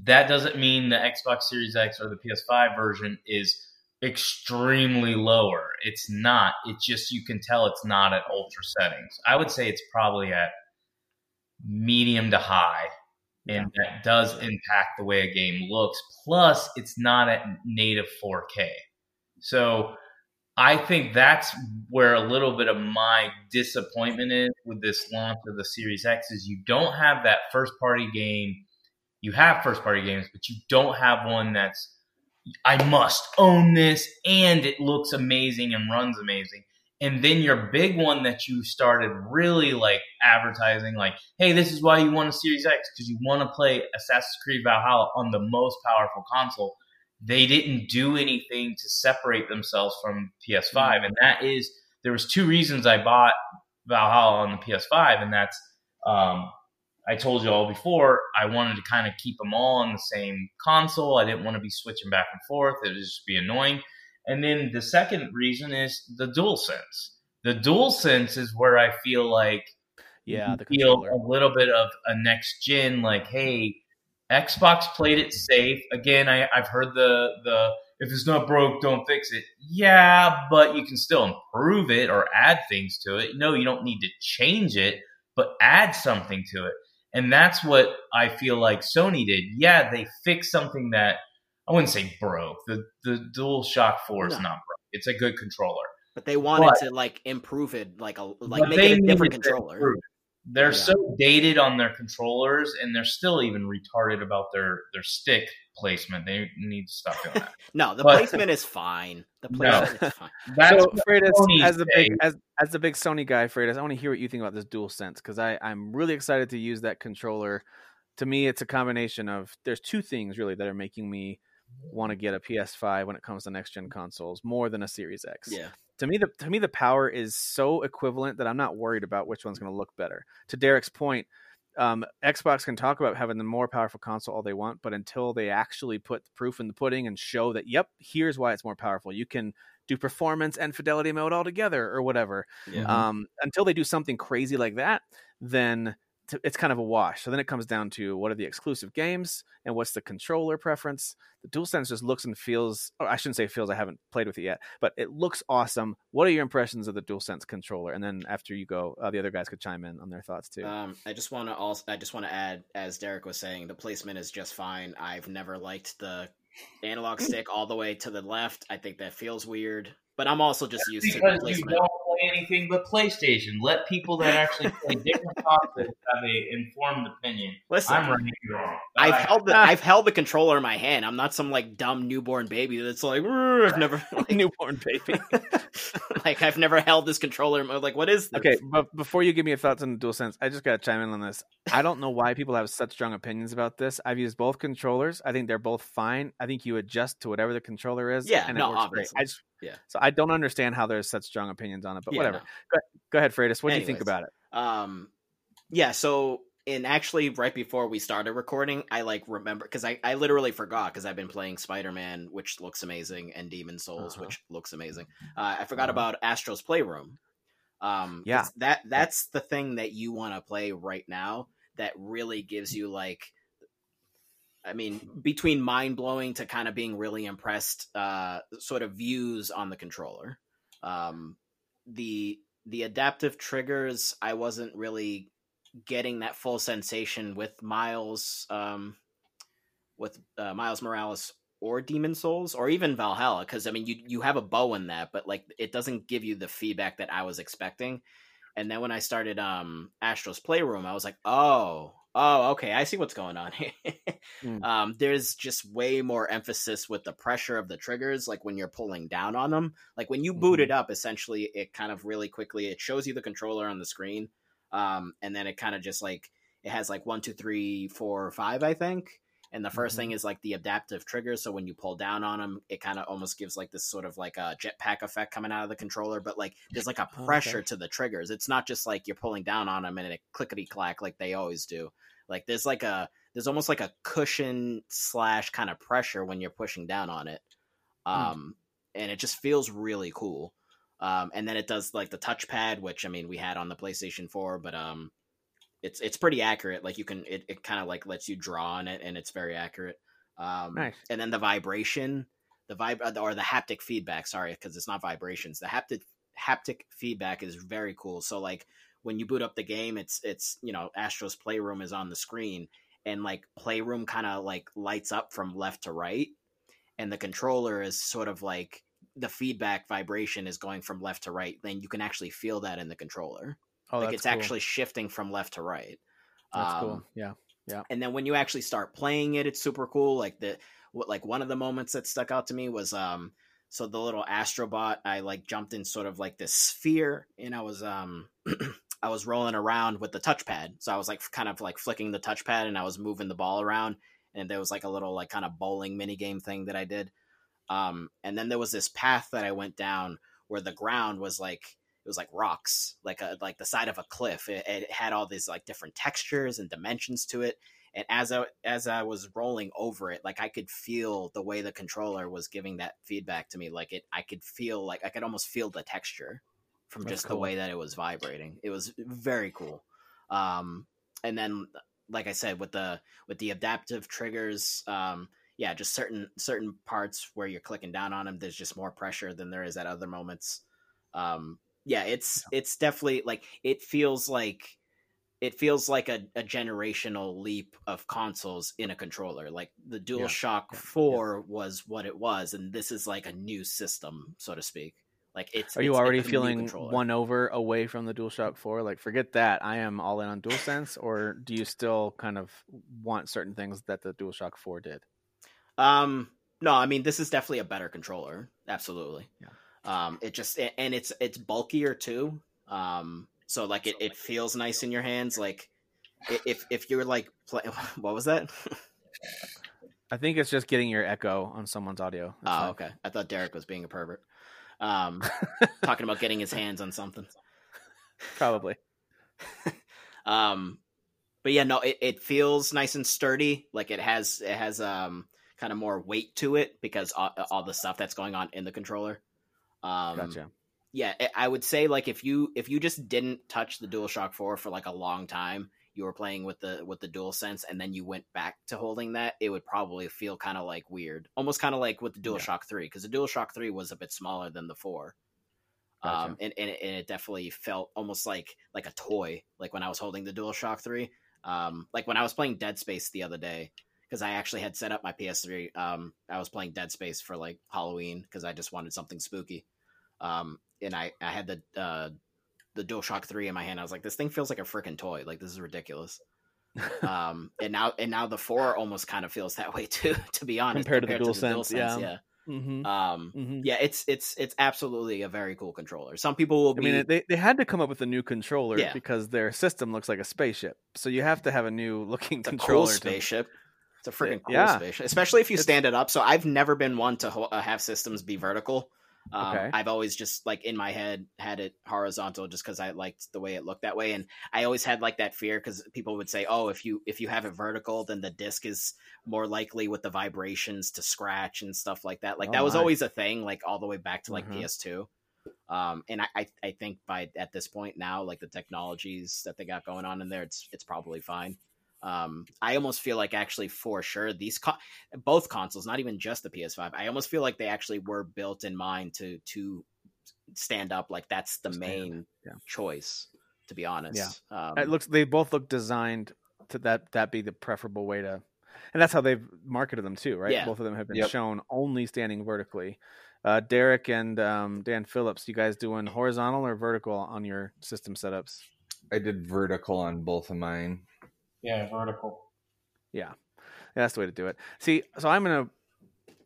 that doesn't mean the Xbox Series X or the PS5 version is extremely lower. It's not. It's just you can tell it's not at ultra settings. I would say it's probably at medium to high, and that does impact the way a game looks. Plus, it's not at native 4K. So I think that's where a little bit of my disappointment is with this launch of the Series X is you don't have that first party game. You have first party games, but you don't have one that's I must own this and it looks amazing and runs amazing. And then your big one that you started really like advertising, like, hey, this is why you want a Series X because you want to play Assassin's Creed Valhalla on the most powerful console. They didn't do anything to separate themselves from PS5, and that is there was two reasons I bought Valhalla on the PS5, and that's um, I told you all before, I wanted to kind of keep them all on the same console. I didn't want to be switching back and forth. It would just be annoying. And then the second reason is the DualSense. The DualSense is where I feel like Yeah, the feel controller. a little bit of a next gen, like, hey, Xbox played it safe. Again, I, I've heard the the if it's not broke, don't fix it. Yeah, but you can still improve it or add things to it. No, you don't need to change it, but add something to it. And that's what I feel like Sony did. Yeah, they fixed something that I wouldn't say broke. The the Dual Shock 4 is No. not broke. It's a good controller. But they wanted But- to like improve it, like a like make it a different controller. Improve. They're Yeah. so dated on their controllers, and they're still even retarded about their their stick placement. They need to stop doing that. No, the But- placement is fine. The No. placement is fine. That's so Freitas, as the big as as the big Sony guy, Freitas, I want to hear what you think about this DualSense because I I'm really excited to use that controller. To me, it's a combination of there's two things really that are making me want to get a PS5 when it comes to next gen consoles more than a Series X. Yeah. To me, the to me the power is so equivalent that I'm not worried about which one's going to look better. To Derek's point, um, Xbox can talk about having the more powerful console all they want, but until they actually put the proof in the pudding and show that, yep, here's why it's more powerful. You can do performance and fidelity mode all together or whatever. Yeah. Um, until they do something crazy like that, then it's kind of a wash. So then it comes down to what are the exclusive games and what's the controller preference. The DualSense just looks and feels. Or I shouldn't say feels. I haven't played with it yet, but it looks awesome. What are your impressions of the DualSense controller? And then after you go, uh, the other guys could chime in on their thoughts too. Um, I just want to also I just want to add, as Derek was saying, the placement is just fine. I've never liked the analog stick all the way to the left. I think that feels weird, but I'm also just used to the because you don't play anything but PlayStation. Let people that actually play different consoles have a informed opinion. Listen, I'm right, wrong. I've held the I've held the controller in my hand. I'm not some like dumb newborn baby that's like I've never like, Newborn baby. like I've never held this controller. Like, what is this? Okay, but before you give me your thoughts on the DualSense, I just got to chime in on this. I don't know why people have such strong opinions about this. I've used both controllers. I think they're both fine. I think you adjust to whatever the controller is. Yeah, and no, it works obviously. great. I just, Yeah. So I don't understand how there's such strong opinions on it, but Yeah, whatever. no. Go ahead, Freitas. What do you think about it? Um, yeah. So, and actually, right before we started recording, I like remember because I I literally forgot because I've been playing Spider Man, which looks amazing, and Demon's Souls, Uh-huh. which looks amazing. Uh, I forgot Uh-huh. about Astro's Playroom. Um, Yeah. that that's the thing that you want to play right now. That really gives you like. I mean, between mind blowing to kind of being really impressed, uh, sort of views on the controller. Um, the the adaptive triggers, I wasn't really getting that full sensation with Miles, um, with uh, Miles Morales or Demon's Souls or even Valhalla, because I mean, you you have a bow in that, but like it doesn't give you the feedback that I was expecting. And then when I started um Astro's Playroom, I was like, oh, oh, okay, I see what's going on here. Hmm. Um, there's just way more emphasis with the pressure of the triggers, like when you're pulling down on them. Like when you boot it up, essentially, it kind of really quickly it shows you the controller on the screen, um, and then it kind of just like it has like one, two, three, four, five, I think. And the 1st Mhm. thing is like the adaptive trigger. So when you pull down on them, it kind of almost gives like this sort of like a jetpack effect coming out of the controller. But like there's like a Oh, okay. pressure to the triggers. It's not just like you're pulling down on them and it clickety clack like they always do. Like there's like a there's almost like a cushion slash kind of pressure when you're pushing down on it. Um, and it just feels really cool. Um, and then it does like the touchpad, which I mean we had on the PlayStation 4, but um, it's it's pretty accurate. Like you can it, it kind of like lets you draw on it, and it's very accurate. Um, Nice. And then the vibration, the vib or the haptic feedback. Sorry, because it's not vibrations. The haptic haptic feedback is very cool. So like when you boot up the game, it's it's you know Astro's Playroom is on the screen, and like Playroom kind of like lights up from left to right, and the controller is sort of like the feedback vibration is going from left to right. Then you can actually feel that in the controller. Oh, like it's cool. actually shifting from left to right. that's Um, cool. Yeah, yeah. and then when you actually start playing it it's super cool like the what like one of the moments that stuck out to me was um so the little astrobot i like jumped in sort of like this sphere and i was um i was rolling around with the touchpad. So i was like kind of like flicking the touchpad and i was moving the ball around and there was like a little like kind of bowling mini game thing that i did. Um and then there was this path that i went down where the ground was like it was like rocks like a like the side of a cliff. It, it had all these like different textures and dimensions to it. And as I as I was rolling over it, like I could feel the way the controller was giving that feedback to me. Like it, I could feel like I could almost feel the texture from That's just cool. the way that it was vibrating. It was very cool. Um, and then, like I said, with the with the adaptive triggers, um, yeah, just certain certain parts where you're clicking down on them, there's just more pressure than there is at other moments. Um, yeah, it's it's definitely like it feels like it feels like a, a generational leap of consoles in a controller. Like the DualShock yeah, 4 was what it was, and this is like a new system, so to speak. Like it's Are you it's already feeling one over away from the DualShock 4? Like, forget that. I am all in on DualSense, or do you still kind of want certain things that the DualShock 4 did? Um, no, I mean this is definitely a better controller. Absolutely. Yeah. Um, it just and it's it's bulkier too. Um, so like it, it feels nice in your hands. Like if if you're like play, what was that? I think it's just getting your echo on someone's audio. That's Oh, okay. I thought Derek was being a pervert. Um, talking about getting his hands on something. Probably. Um, but yeah, no, it, it feels nice and sturdy. Like it has it has um kind of more weight to it because all, all the stuff that's going on in the controller. Um, Gotcha. yeah, I- would say like if you if you just didn't touch the DualShock 4 for like a long time, you were playing with the with the DualSense and then you went back to holding that, it would probably feel kind of like weird. Almost kind of like with the DualShock 3 because the dual shock 3 was a bit smaller than the 4. Gotcha. Um, and, and, it, and it definitely felt almost like like a toy, like when I was holding the dual shock 3. Um, like when I was playing Dead Space the other day, because I actually had set up my PS3. Um, I was playing Dead Space for like Halloween because I just wanted something spooky. Um, and I I had the uh the DualShock 3 in my hand. I was like, this thing feels like a freaking toy. Like this is ridiculous. um, and now and now the four almost kind of feels that way too. To be honest, Compared to the DualSense, yeah. yeah. mm-hmm. Um, hmm yeah, it's it's it's absolutely a very cool controller. Some people will be. I mean, they, they had to come up with a new controller Yeah. because their system looks like a spaceship. So you have to have a new looking It's a cool controller. to- spaceship. It's a freaking cool Yeah. spaceship, especially if you It's- stand it up. So I've never been one to ho- uh, have systems be vertical. Um, Okay. I've always just like in my head had it horizontal just because I liked the way it looked that way, and I always had like that fear because people would say, "Oh, if you if you have it vertical, then the disc is more likely with the vibrations to scratch and stuff like that." Like Oh that was my. always a thing, like all the way back to like Mhm. PS2. Um, and I, I I think by at this point now, like the technologies that they got going on in there, it's it's probably fine. Um, I almost feel like actually for sure these co- both consoles, not even just the PS5, I almost feel like they actually were built in mind to to stand up. Like that's the Stand, main yeah. choice, to be honest. Yeah. Um, it looks they both look designed to that that be the preferable way to and that's how they've marketed them too right Yeah. both of them have been Yep. shown only standing vertically uh, derek and um, dan phillips you guys doing horizontal or vertical on your system setups I did vertical on both of mine. Yeah, vertical. yeah that's the way to do it see so i'm gonna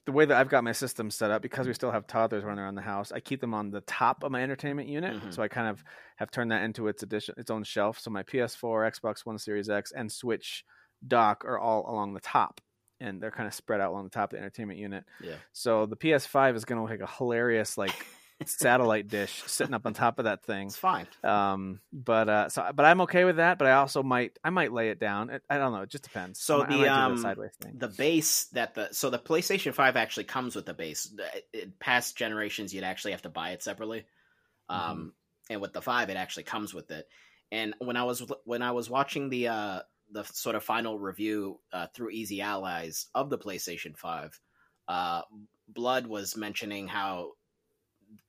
the way that i've got my system set up because we still have toddlers running around the house i keep them on the top of my entertainment unit Mhm. so i kind of have turned that into its addition its own shelf so my ps4 xbox one series x and switch dock are all along the top and they're kind of spread out along the top of the entertainment unit Yeah. so the ps5 is going to look like a hilarious like satellite dish sitting up on top of that thing it's fine. um but uh so but i'm okay with that but i also might i might lay it down it, i don't know it just depends So I I the, do um, sideways thing The base that the so the PlayStation Five actually comes with the base. In past generations, you'd actually have to buy it separately. Um, and with the five, it actually comes with it. And when I was when I was watching the uh, the sort of final review uh, through Easy Allies of the PlayStation Five, uh, Blood was mentioning how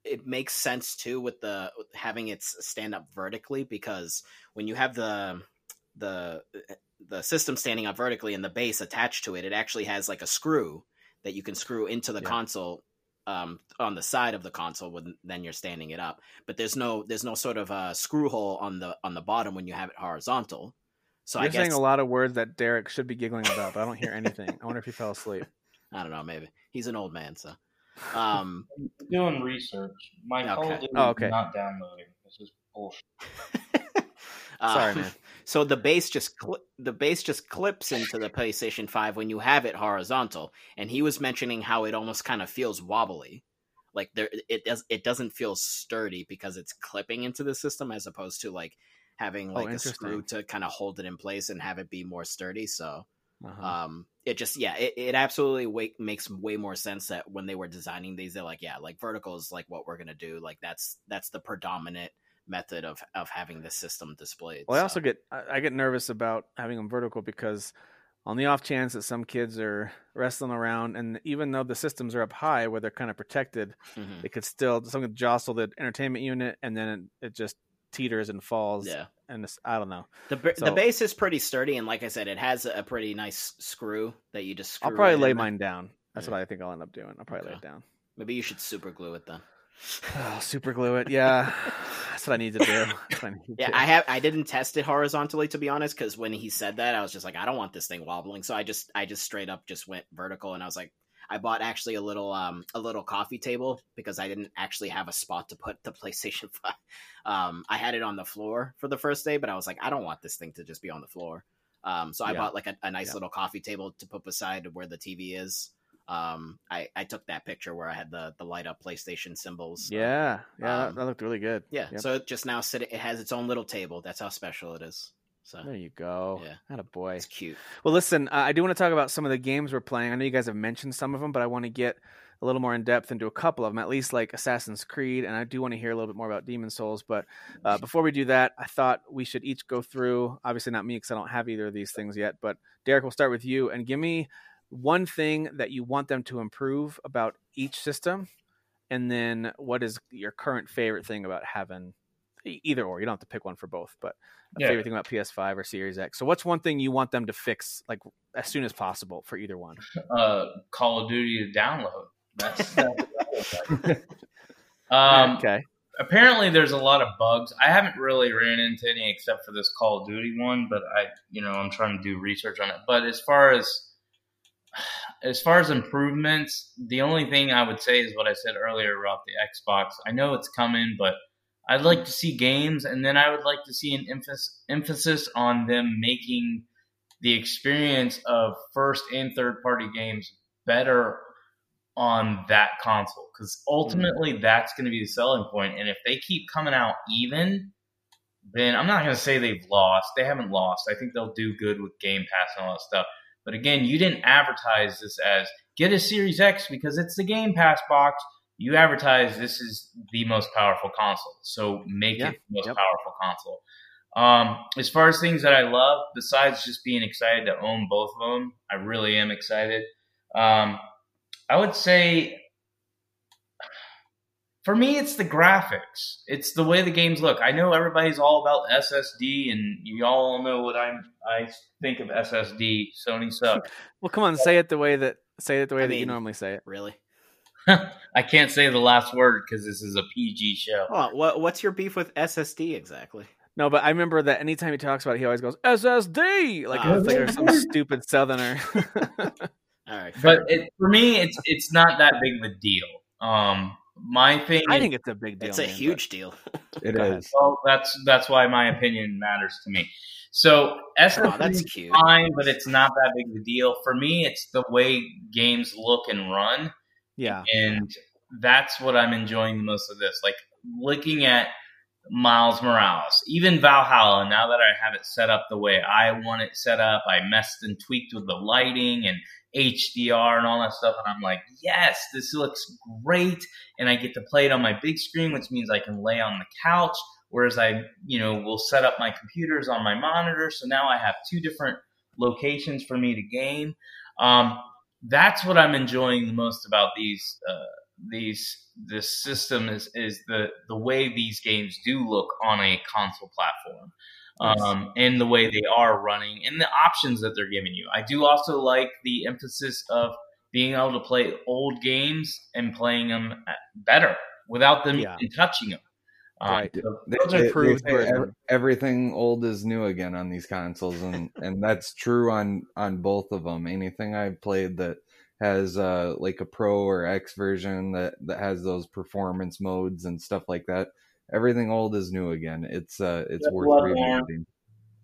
it makes sense too with the having it stand up vertically because when you have the the the system standing up vertically and the base attached to it, it actually has like a screw that you can screw into the Yeah. console um, on the side of the console when then you're standing it up. But there's no there's no sort of uh, screw hole on the on the bottom when you have it horizontal. So You're I guess saying a lot of words that Derek should be giggling about, but I don't hear anything. I wonder if he fell asleep. I don't know. Maybe he's an old man, so. Um, doing research. My Okay. Call of Duty Oh, okay. is not downloading. This is bullshit. Sorry, um, man. So the base just cli- the base just clips into the PlayStation Five when you have it horizontal, and he was mentioning how it almost kind of feels wobbly, like there it does it doesn't feel sturdy because it's clipping into the system as opposed to like having Oh, like a screw to kind of hold it in place and have it be more sturdy. So Uh-huh. um it just yeah it, it absolutely way, makes way more sense that when they were designing these they're like yeah like vertical is like what we're gonna do like that's that's the predominant method of of having the system displayed Well, I also get I get nervous about having them vertical because on the off chance that some kids are wrestling around, and even though the systems are up high where they're kind of protected, Mhm. it could still something could jostle the entertainment unit, and then it, it just teeters and falls. yeah and I don't know. the ba- the base is pretty sturdy and like i said it has a pretty nice screw that you just screw I'll probably lay in mine down. That's Yeah. what I think I'll end up doing. I'll probably lay it down. maybe you should super glue it then Oh, super glue it. Yeah, that's what I need to do. I need yeah to. i have i didn't test it horizontally to be honest because when he said that i was just like i don't want this thing wobbling so i just i just straight up just went vertical and i was like I bought actually a little um a little coffee table because I didn't actually have a spot to put the PlayStation 5. Um I had it on the floor for the first day, but I was like I don't want this thing to just be on the floor. Um so I Yeah. bought like a, a nice Yeah. little coffee table to put beside where the TV is. Um I I took that picture where I had the the light up PlayStation symbols. Yeah, yeah, that- Um, that looked really good. Yeah, Yep. so it just now sitting it has its own little table. That's how special it is. So there you go. Yeah. Had a boy. it's cute. Well, listen, I do want to talk about some of the games we're playing. I know you guys have mentioned some of them, but I want to get a little more in depth into a couple of them, at least like Assassin's Creed, and I do want to hear a little bit more about Demon's Souls. But uh, before we do that, I thought we should each go through. Obviously, not me because I don't have either of these things yet. But Derek, we'll start with you and give me one thing that you want them to improve about each system, and then what is your current favorite thing about having either or. You don't have to pick one for both, but a Yeah. favorite thing about PS5 or Series X. So, what's one thing you want them to fix like as soon as possible for either one? Uh, Call of Duty to download. That's, that's um, okay. apparently there's a lot of bugs. I haven't really ran into any except for this Call of Duty one, but I, you know, I'm trying to do research on it. But as far as as far as improvements, the only thing I would say is what I said earlier about the Xbox. I know it's coming, but I'd like to see games, and then I would like to see an emphasis emphasis on them making the experience of first and third party games better on that console because ultimately mm. that's going to be the selling point. And if they keep coming out even, then I'm not going to say they've lost. They haven't lost. I think they'll do good with Game Pass and all that stuff. But again, you didn't advertise this as get a Series X because it's the Game Pass box. You advertise this is the most powerful console. So make Yeah. it the most Yep. powerful console. Um, as far as things that I love, besides just being excited to own both of them, I really am excited. Um, I would say for me, it's the graphics. It's the way the games look. I know everybody's all about SSD, and you all know what I'm. I think of SSD. Sony sucks. Well, come on, say it the way that say it the way I that you normally say it. Really? I can't say the last word because this is a PG show. Hold on, what what's your beef with SSD exactly? No, but I remember that anytime he talks about it, he always goes SSD, like Ah. it's like there's some stupid Southerner. All right, But it, for me, it's it's not that big of a deal. Um, my thing. I is- think it's a big deal. it's a man, huge deal. It Go ahead. is. Well, that's that's why my opinion matters to me. So SSD Oh, that's is cute. fine, but it's not that big of a deal for me. It's the way games look and run, Yeah, and that's what I'm enjoying the most of this. Like looking at Miles Morales, even Valhalla. Now that I have it set up the way I want it set up, I messed and tweaked with the lighting and HDR and all that stuff. And I'm like, yes, this looks great. And I get to play it on my big screen, which means I can lay on the couch. Whereas I, you know, will set up my computers on my monitor. So now I have two different locations for me to game. Um, that's what I'm enjoying the most about these uh, these this system is is the the way these games do look on a console platform. Um, and the way they are running and the options that they're giving you. I do also like the emphasis of being able to play old games and playing them better without them Yeah. touching them. Um, Right. so They- Those they- they improved say everything old is new again on these consoles, and and that's true on on both of them. Anything I've played that has uh like a pro or X version that that has those performance modes and stuff like that. Everything old is new again. It's uh it's Yeah, worth Bloodborne. revisiting.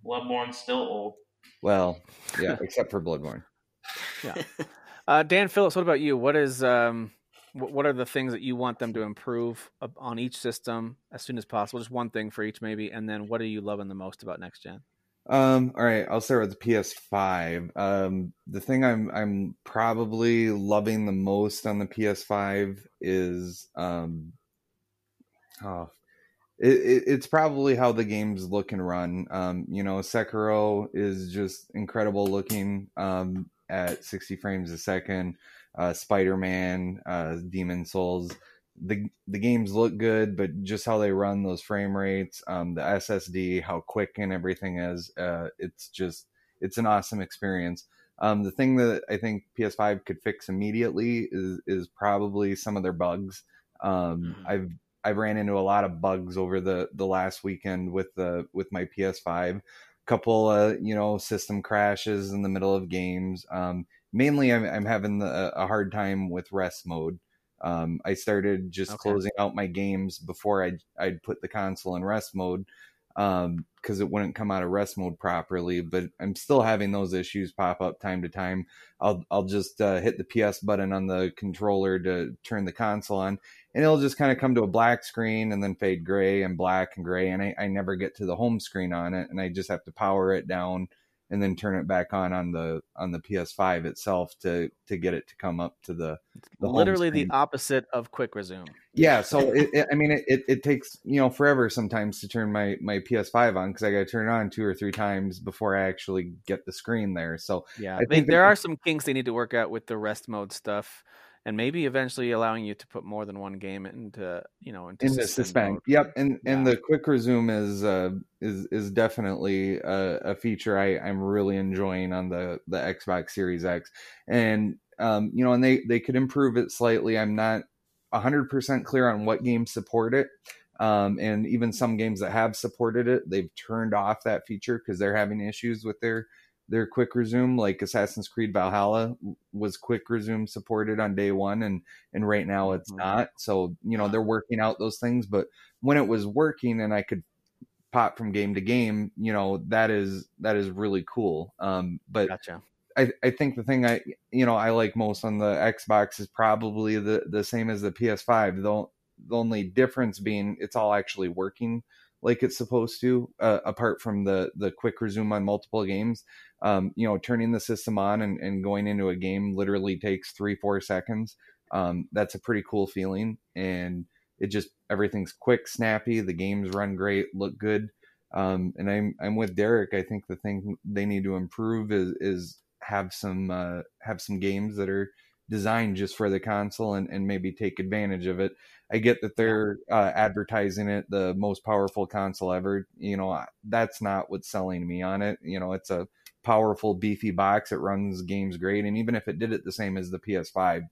Bloodborne's still old. Well, yeah, except for Bloodborne. Uh, Dan Phillips, what about you? What is um, what, what are the things that you want them to improve on each system as soon as possible? Just one thing for each, maybe, and then what are you loving the most about next gen? Um, all right, I'll start with the PS5. Um, the thing I'm I'm probably loving the most on the PS5 is um, oh, it, it, it's probably how the games look and run. Um, you know, Sekiro is just incredible looking um, at 60 frames a second. Uh, Spider Man, uh, Demon's Souls. The the games look good, but just how they run those frame rates, um, the SSD, how quick and everything is, uh, it's just it's an awesome experience. Um, the thing that I think PS5 could fix immediately is is probably some of their bugs. Um, Mhm. I've I've ran into a lot of bugs over the the last weekend with the with my PS5. Couple uh, you know system crashes in the middle of games. Um, mainly, I'm I'm having the, a hard time with rest mode. Um, I started just Okay. closing out my games before I'd I'd put the console in rest mode um because it wouldn't come out of rest mode properly but i'm still having those issues pop up time to time i'll i'll just uh, hit the ps button on the controller to turn the console on and it'll just kind of come to a black screen and then fade gray and black and gray and I, I never get to the home screen on it and i just have to power it down and then turn it back on on the on the ps5 itself to to get it to come up to the, the Literally the opposite of quick resume. Yeah, so it, it, I mean, it, it, it takes you know forever sometimes to turn my my PS5 on because I got to turn it on two or three times before I actually get the screen there. So Yeah, I think there are some kinks they need to work out with the rest mode stuff, and maybe eventually allowing you to put more than one game into you know into in the suspend, mode. yep, and and the quick resume is uh is is definitely a, a feature I I'm really enjoying on the the Xbox Series X, and um you know, and they they could improve it slightly. I'm not hundred percent clear on what games support it. Um, and even some games that have supported it, they've turned off that feature because they're having issues with their their quick resume. Like Assassin's Creed Valhalla was quick resume supported on day one, and and right now it's Mhm. not. So you know they're working out those things. But when it was working and I could pop from game to game, you know that is that is really cool. Um, but Gotcha. I, I think the thing I you know I like most on the Xbox is probably the the same as the PS5. The, the only difference being it's all actually working like it's supposed to. Uh, apart from the the quick resume on multiple games, um, you know, turning the system on and, and going into a game literally takes three four seconds. Um, that's a pretty cool feeling, and it just everything's quick, snappy. The games run great, look good. Um, and I'm I'm with Derek. I think the thing they need to improve is is have some uh, have some games that are designed just for the console and, and maybe take advantage of it. I get that they're uh, advertising it the most powerful console ever. You know, that's not what's selling me on it. You know, it's a powerful, beefy box. It runs games great, and even if it did it the same as the PS5,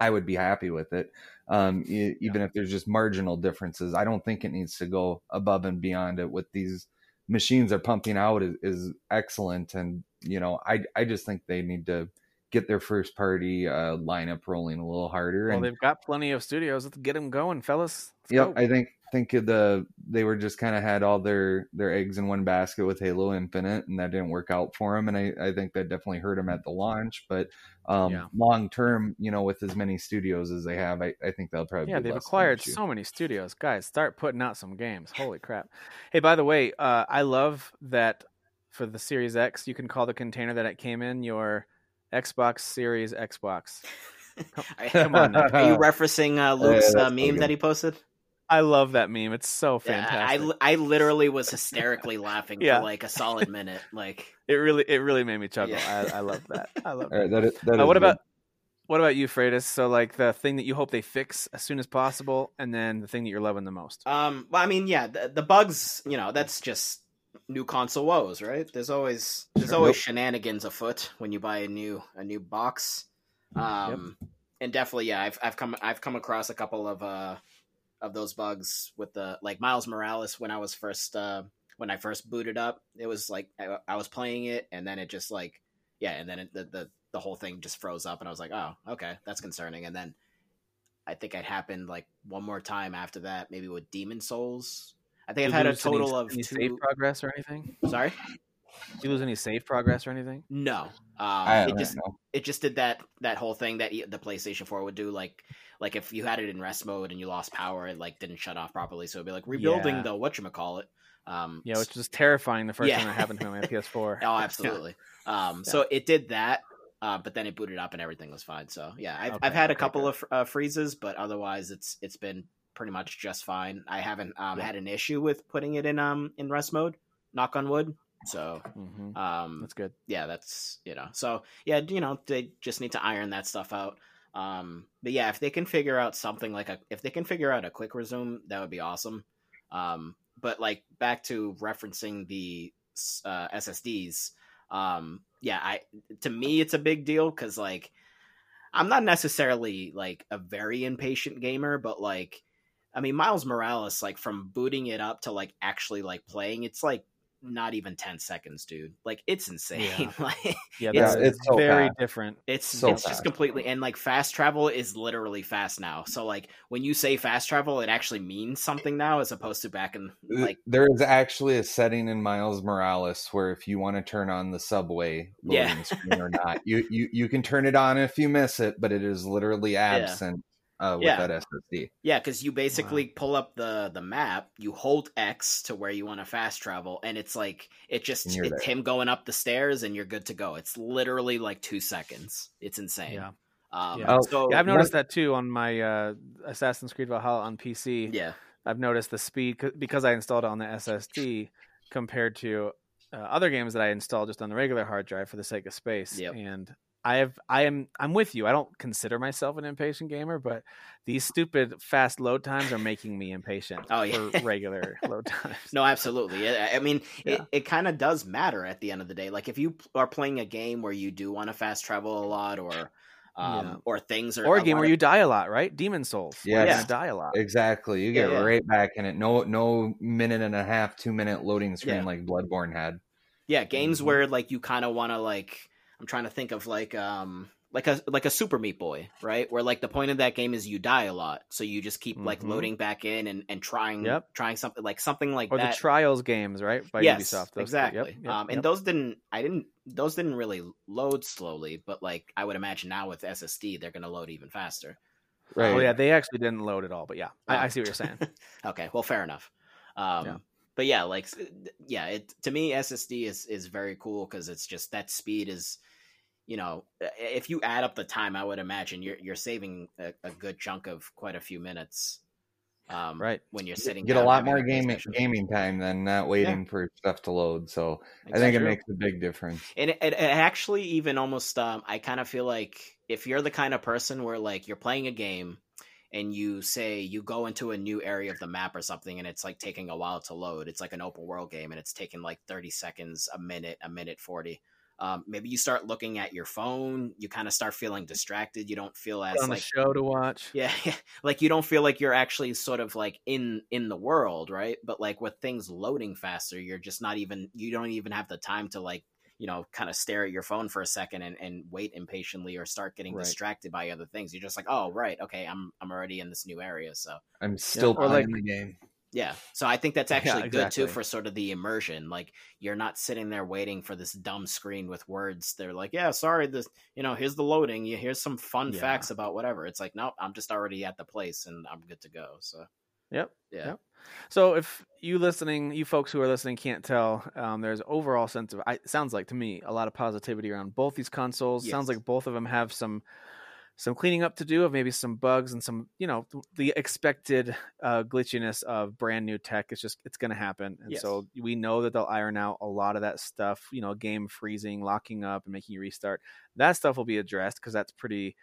I would be happy with it. Um, e- even if there's just marginal differences, I don't think it needs to go above and beyond it. What these machines are pumping out is, is excellent, and you know, I I just think they need to get their first party uh, lineup rolling a little harder. Well, and they've got plenty of studios. Let's get them going, fellas. Let's Yep, go. I think think the they were just kind of had all their their eggs in one basket with Halo Infinite, and that didn't work out for them. And I, I think that definitely hurt them at the launch. But um, Yeah. long term, you know, with as many studios as they have, I, I think they'll probably Yeah, they've acquired so many studios. Guys, start putting out some games. Holy crap. Hey, by the way, uh, I love that for the Series X, you can call the container that it came in your Xbox Series Xbox. Come on now. Are you referencing uh, Luke's that's uh, meme that he posted? I love that meme. It's so Yeah, fantastic. I, I literally was hysterically laughing Yeah. for like a solid minute. Like, it really it really made me chuckle. Yeah. I, I love that. I love All that. right, that is, that Uh, what good. about what about you, Freitas? So like the thing that you hope they fix as soon as possible, and then the thing that you're loving the most. um, well, I mean, yeah, the, the bugs, you know, that's just new console woes, right? There's always there's Sure. always Yep. shenanigans afoot when you buy a new a new box. Um, and definitely, yeah, I've I've come I've come across a couple of uh of those bugs with the like Miles Morales when I was first uh when I first booted up. It was like I, I was playing it, and then it just like yeah, and then it, the the the whole thing just froze up, and I was like, oh, okay, that's concerning. And then I think it happened like one more time after that, maybe with Demon's Souls. I think I've had a lose any- total of any two. save progress or anything. Sorry, Did you lose any save progress or anything? no. Um, I it don't just know. it just did that that whole thing that the PlayStation 4 would do like like if you had it in rest mode and you lost power it like didn't shut off properly so it'd be like rebuilding Yeah. the whatchamacallit um Yeah, which was terrifying the first Yeah. time that happened to me on my PS4. oh absolutely um so it did that uh, but then it booted up and everything was fine so yeah I've, Okay, I've had a couple good. of uh, freezes but otherwise it's it's been pretty much just fine I haven't um Yeah. had an issue with putting it in um in rest mode knock on wood so hmm um That's good. yeah, that's you know. So yeah, you know, they just need to iron that stuff out. Um, but yeah, if they can figure out something like a, if they can figure out a quick resume, that would be awesome. Um, but like back to referencing the uh, SSDs, um, yeah, I to me it's a big deal because like I'm not necessarily like a very impatient gamer, but like I mean Miles Morales, like from booting it up to like actually like playing, it's like not even 10 seconds dude like it's insane Yeah. like Yeah, It's- it's so very fast. different. it's So it's just completely and like fast travel is literally fast now so like when you say fast travel it actually means something now as opposed to back in uh, like there is actually a setting in Miles Morales where if you want to turn on the subway loading Yeah. screen or not, you, you you can turn it on if you miss it, but it is literally absent uh, with Yeah. that SSD. yeah because you basically pull up the the map you hold x to where you want to fast travel and it's like it just And it's there. him going up the stairs and you're good to go it's literally like two seconds it's insane Yeah. um Yeah. Oh, so Yeah, I've noticed that too on my uh, Assassin's Creed Valhalla on PC. yeah I've noticed the speed c- because I installed it on the SSD compared to uh, other games that I installed just on the regular hard drive for the sake of space. Yep. And I have I am I'm with you. I don't consider myself an impatient gamer, but these stupid fast load times are making me impatient Oh, yeah. for regular load times. No, absolutely. I I mean, it, Yeah. it kind of does matter at the end of the day. Like if you are playing a game where you do want to fast travel a lot, or um, Yeah. or things are Or a a game where of- you die a lot, right? Demon's Souls. where you're Yes. gonna die a lot. Exactly. You get Yeah, yeah. right back in it. No no minute and a half, two minute loading screen Yeah. like Bloodborne had. yeah games Mhm. where like you kind of want to like I'm trying to think of like um like a like a Super Meat Boy, right? Where like the point of that game is you die a lot, so you just keep like Mhm. loading back in and and trying Yep. trying something like something like Or that. the Trials games, right? By yes, Ubisoft. Those- exactly. Yep, yep, um, and yep. those didn't. I didn't. Those didn't really load slowly, but like I would imagine now with SSD, they're going to load even faster. Right. Oh yeah, they actually didn't load at all. But yeah, I, Oh. I see what you're saying. okay, well, fair enough. Um, Yeah. But yeah, like yeah, it to me SSD is is very cool because it's just that speed is, you know, if you add up the time, I would imagine you're you're saving a, a good chunk of quite a few minutes. Um, Right. when you're sitting, you Get a lot more gaming gaming time than not waiting for stuff to load. So I think it makes a big difference. And it, it, it actually even almost um I kind of feel like if you're the kind of person where like you're playing a game and you say you go into a new area of the map or something and it's like taking a while to load. It's like an open world game and it's taking like 30 seconds, a minute, a minute 40. Um, maybe you start looking at your phone, you kind of start feeling distracted. You don't feel as on like a show to watch. yeah, like you don't feel like you're actually sort of like in in the world, right? But like with things loading faster, you're just not even you don't even have the time to like you know kind of stare at your phone for a second and, and wait impatiently or start getting Right. distracted by other things. You're just like, oh right, okay, I'm I'm already in this new area, so I'm still or playing like- the game. Yeah. So I think that's Yeah, actually good too for sort of the immersion. Like you're not sitting there waiting for this dumb screen with words. They're like, yeah, sorry, this, you know, here's the loading. You here's some fun Yeah. facts about whatever. It's like, nope, I'm just already at the place and I'm good to go. So Yep. yeah. Yep. So if you listening, you folks who are listening can't tell, um, there's overall sense of, I, it sounds like to me, a lot of positivity around both these consoles. Sounds like both of them have some some cleaning up to do of maybe some bugs and some, you know, the expected uh, glitchiness of brand new tech. It's just it's going to happen, and Yes. so we know that they'll iron out a lot of that stuff. You know, game freezing, locking up, and making you restart. That stuff will be addressed because that's pretty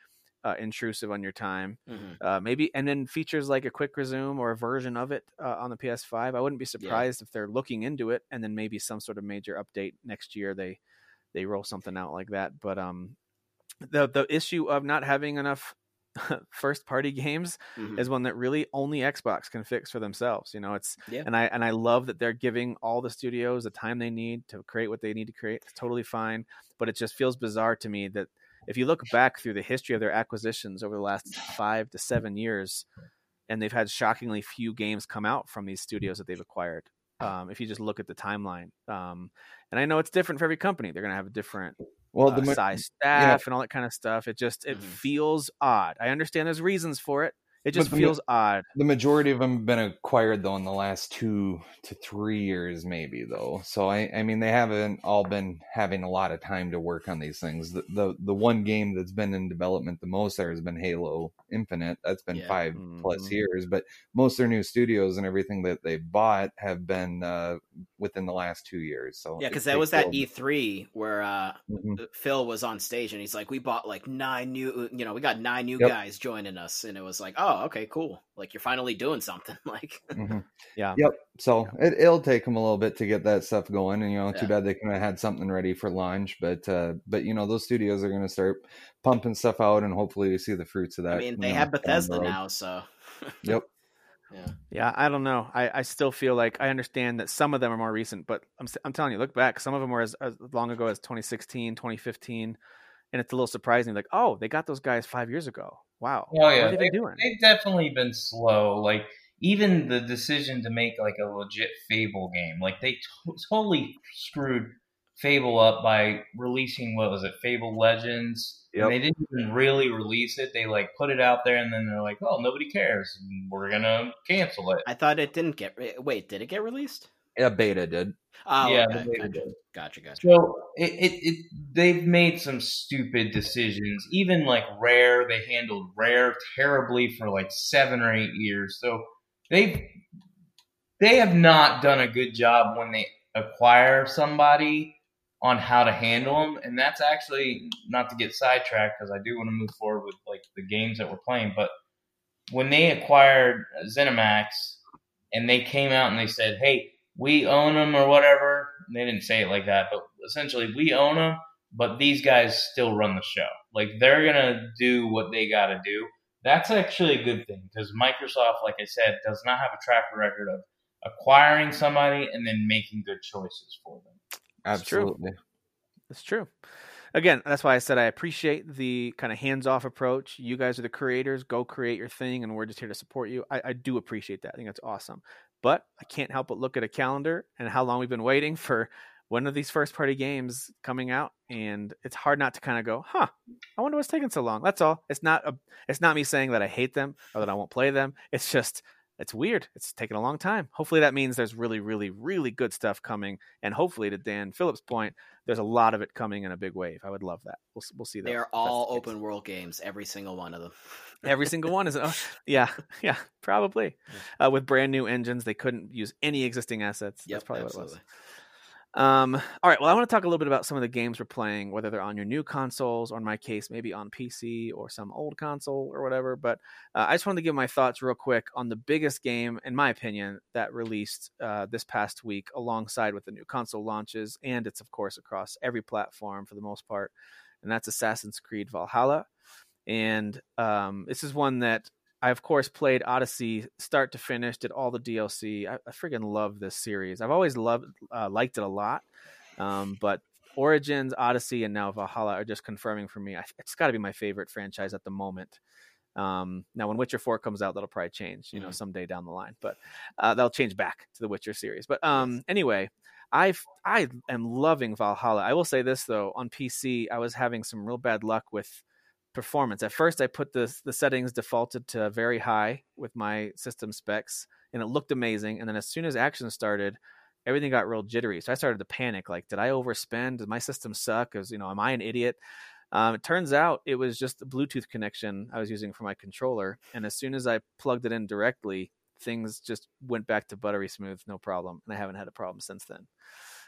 uh, intrusive on your time Mhm. uh, maybe and then features like a quick resume or a version of it uh, on the PS5. I wouldn't be surprised if they're looking into it and then maybe some sort of major update next year they they roll something out like that. But um, the the issue of not having enough first party games Mhm. is one that really only Xbox can fix for themselves. You know, it's Yeah. and I and I love that they're giving all the studios the time they need to create what they need to create. It's totally fine, but it just feels bizarre to me that if you look back through the history of their acquisitions over the last five to seven years, and they've had shockingly few games come out from these studios that they've acquired. Um, if you just look at the timeline, um, and I know it's different for every company, they're going to have a different Well, uh, the size staff and all that kind of stuff. It just it Mhm. feels odd. I understand there's reasons for it. It just feels odd. the majority of them have been acquired though in the last two to three years, maybe though. So I, I mean, they haven't all been having a lot of time to work on these things. The the, the one game that's been in development the most there has been Halo Infinite. That's been Yeah. five plus Mhm. years, but most of their new studios and everything that they bought have been uh, within the last two years. So Yeah, because that was that E three where uh, Mhm. Phil was on stage and he's like, "We bought like nine new, you know, we got nine new Yep. guys joining us," and it was like, "Oh, okay, cool. Like you're finally doing something." Like, Mhm. Yeah. Yep. So it, it'll take them a little bit to get that stuff going, and you know, too Yeah. bad they couldn't have had something ready for launch. But uh, but you know, those studios are going to start pumping stuff out, and hopefully we see the fruits of that. I mean, they know, have down the Bethesda road. now, so Yep. yeah, Yeah, I don't know. I, I still feel like I understand that some of them are more recent, but I'm s- I'm telling you, look back. Some of them were as, as long ago as 2016, 2015, and it's a little surprising. Like, oh, they got those guys five years ago. Wow. Oh, yeah. What have they been doing? They've definitely been slow. Like even the decision to make like a legit Fable game, like they to- totally screwed Fable up by releasing what was it, Fable Legends. Yep. And they didn't even really release it. They like put it out there, and then they're like, "Oh, nobody cares. We're gonna cancel it." I thought it didn't get. re- Wait, did it get released? Yeah, beta did. Oh, Yeah, okay, the beta gotcha. did. gotcha, gotcha. So it, it, it they've made some stupid decisions. Even like Rare, they handled Rare terribly for like seven or eight years. So they they have not done a good job when they acquire somebody on how to handle them. And that's actually not to get sidetracked because I do want to move forward with like the games that we're playing. But when they acquired ZeniMax and they came out and they said, "Hey, we own them or whatever," they didn't say it like that, but essentially, we own them, but these guys still run the show. Like they're gonna do what they got to do. That's actually a good thing because Microsoft, like I said, does not have a track record of acquiring somebody and then making good choices for them. Absolutely. It's true. Again, that's why I said I appreciate the kind of hands off approach. You guys are the creators. Go create your thing, and we're just here to support you. I, I do appreciate that. I think that's awesome. But I can't help but look at a calendar and how long we've been waiting for one of these first party games coming out, and it's hard not to kind of go, "Huh? I wonder what's taking so long." That's all. It's not a. It's not me saying that I hate them or that I won't play them. It's just it's weird. It's taking a long time. Hopefully that means there's really, really, really good stuff coming, and hopefully, to Dan Phillips' point, there's a lot of it coming in a big wave. I would love that. We'll we'll see that. They are all the open world games, every single one of them. Every single one is. Oh, yeah, yeah, probably. Uh, with brand new engines, they couldn't use any existing assets. Yep, That's probably absolutely. what it was. Um, all right. Well, I want to talk a little bit about some of the games we're playing, whether they're on your new consoles or, in my case, maybe on PC or some old console or whatever. But uh, I just wanted to give my thoughts real quick on the biggest game, in my opinion, that released uh, this past week, alongside with the new console launches, and it's of course across every platform for the most part, and that's Assassin's Creed Valhalla. And um, this is one that I, of course, played Odyssey start to finish, did all the DLC. I, I freaking love this series. I've always loved, uh, liked it a lot. Um, but Origins, Odyssey, and now Valhalla are just confirming for me. I, it's got to be my favorite franchise at the moment. Um, now, when Witcher Four comes out, that'll probably change, you know, Mhm. someday down the line. But uh, that'll change back to the Witcher series. But um, anyway, I I am loving Valhalla. I will say this though, on PC, I was having some real bad luck with performance. At first, I put the the settings defaulted to very high with my system specs, and it looked amazing. And then as soon as action started, everything got real jittery. So I started to panic. Like, did I overspend? Did my system suck? Is you know, am I an idiot? Um, it turns out it was just the Bluetooth connection I was using for my controller, and as soon as I plugged it in directly, things just went back to buttery smooth, no problem, and I haven't had a problem since then.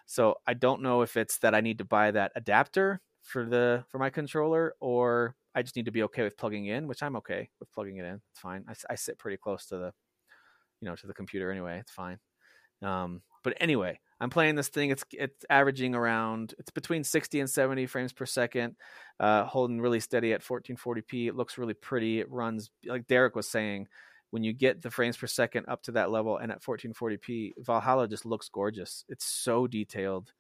So I don't know if it's that I need to buy that adapter for the for my controller, or I just need to be okay with plugging in, which I'm okay with plugging it in. It's fine. I, I sit pretty close to the, you know, to the computer anyway. It's fine. Um, but anyway, I'm playing this thing. It's it's averaging around it's between 60 and 70 frames per second, uh, holding really steady at 1440p. It looks really pretty. It runs like Derek was saying. When you get the frames per second up to that level and at 1440p, Valhalla just looks gorgeous. It's so detailed.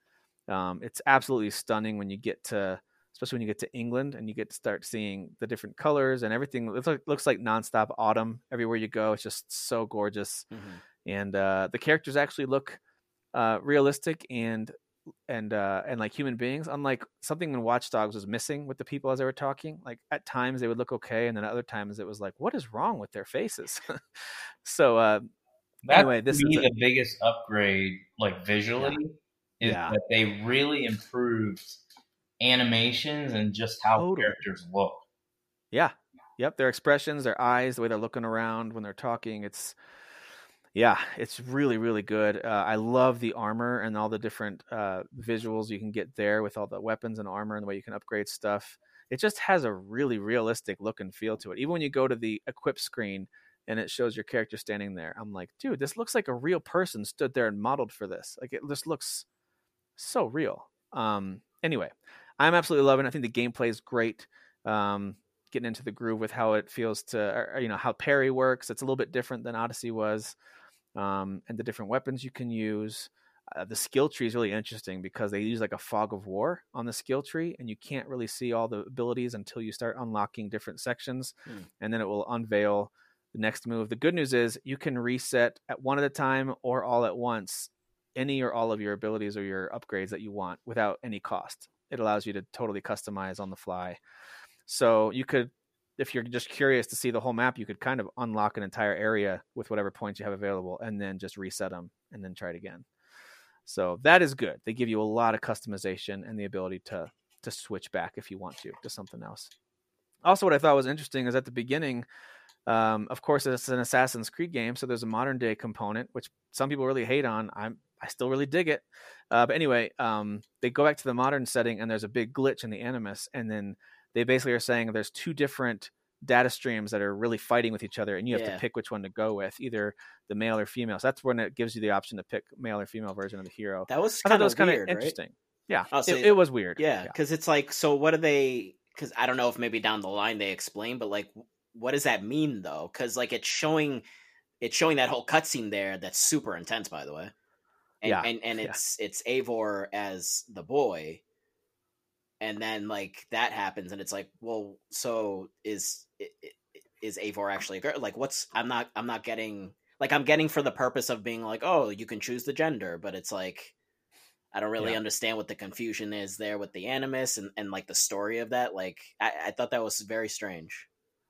Um, it's absolutely stunning when you get to, especially when you get to England and you get to start seeing the different colors and everything. It looks like, looks like nonstop autumn everywhere you go. It's just so gorgeous Mhm. and uh, the characters actually look uh, realistic and and uh, and like human beings. Unlike something in Watch Dogs was missing with the people as they were talking. Like at times they would look okay, and then at other times it was like, what is wrong with their faces? so uh, That's Anyway, this is a- the biggest upgrade, like visually, is Yeah. that they really improved animations and just how Totally. characters look. Yeah. Yep. Their expressions, their eyes, the way they're looking around when they're talking. It's, yeah, it's really, really good. Uh, I love the armor and all the different uh, visuals you can get there with all the weapons and armor and the way you can upgrade stuff. It just has a really realistic look and feel to it. Even when you go to the equip screen and it shows your character standing there, I'm like, dude, this looks like a real person stood there and modeled for this. Like it just looks so real. Um, anyway, I'm absolutely loving it. I think the gameplay is great. Um, getting into the groove with how it feels to, or, you know, how parry works. It's a little bit different than Odyssey was, um, and the different weapons you can use. Uh, the skill tree is really interesting because they use like a fog of war on the skill tree, and you can't really see all the abilities until you start unlocking different sections, Hmm. and then it will unveil the next move. The good news is you can reset at one at a time or all at once any or all of your abilities or your upgrades that you want without any cost. It allows you to totally customize on the fly. So you could, if you're just curious to see the whole map, you could kind of unlock an entire area with whatever points you have available and then just reset them and then try it again. So that is good. They give you a lot of customization and the ability to to switch back if you want to to something else. Also, what I thought was interesting is at the beginning, um, of course, it's an Assassin's Creed game, so there's a modern day component, which some people really hate on. I'm I still really dig it. Uh, but anyway, um, they go back to the modern setting, and there's a big glitch in the Animus, and then they basically are saying there's two different data streams that are really fighting with each other, and you have Yeah. to pick which one to go with, either the male or female. So that's when it gives you the option to pick male or female version of the hero. That was I thought kind that of was kind of weird, right? interesting. Yeah, Oh, so it, it was weird. Yeah, because it's like, so what do they? Because I don't know if maybe down the line they explain, but like, what does that mean though? Because like it's showing, it's showing that whole cutscene there that's super intense, by the way. And, Yeah, and and yeah. it's it's Eivor as the boy, and then like that happens, and it's like, well, so is is Eivor actually a girl? Like, what's I'm not I'm not getting like I'm getting for the purpose of being like, oh, you can choose the gender, but it's like I don't really Yeah. understand what the confusion is there with the animus and, and like the story of that. Like I, I thought that was very strange.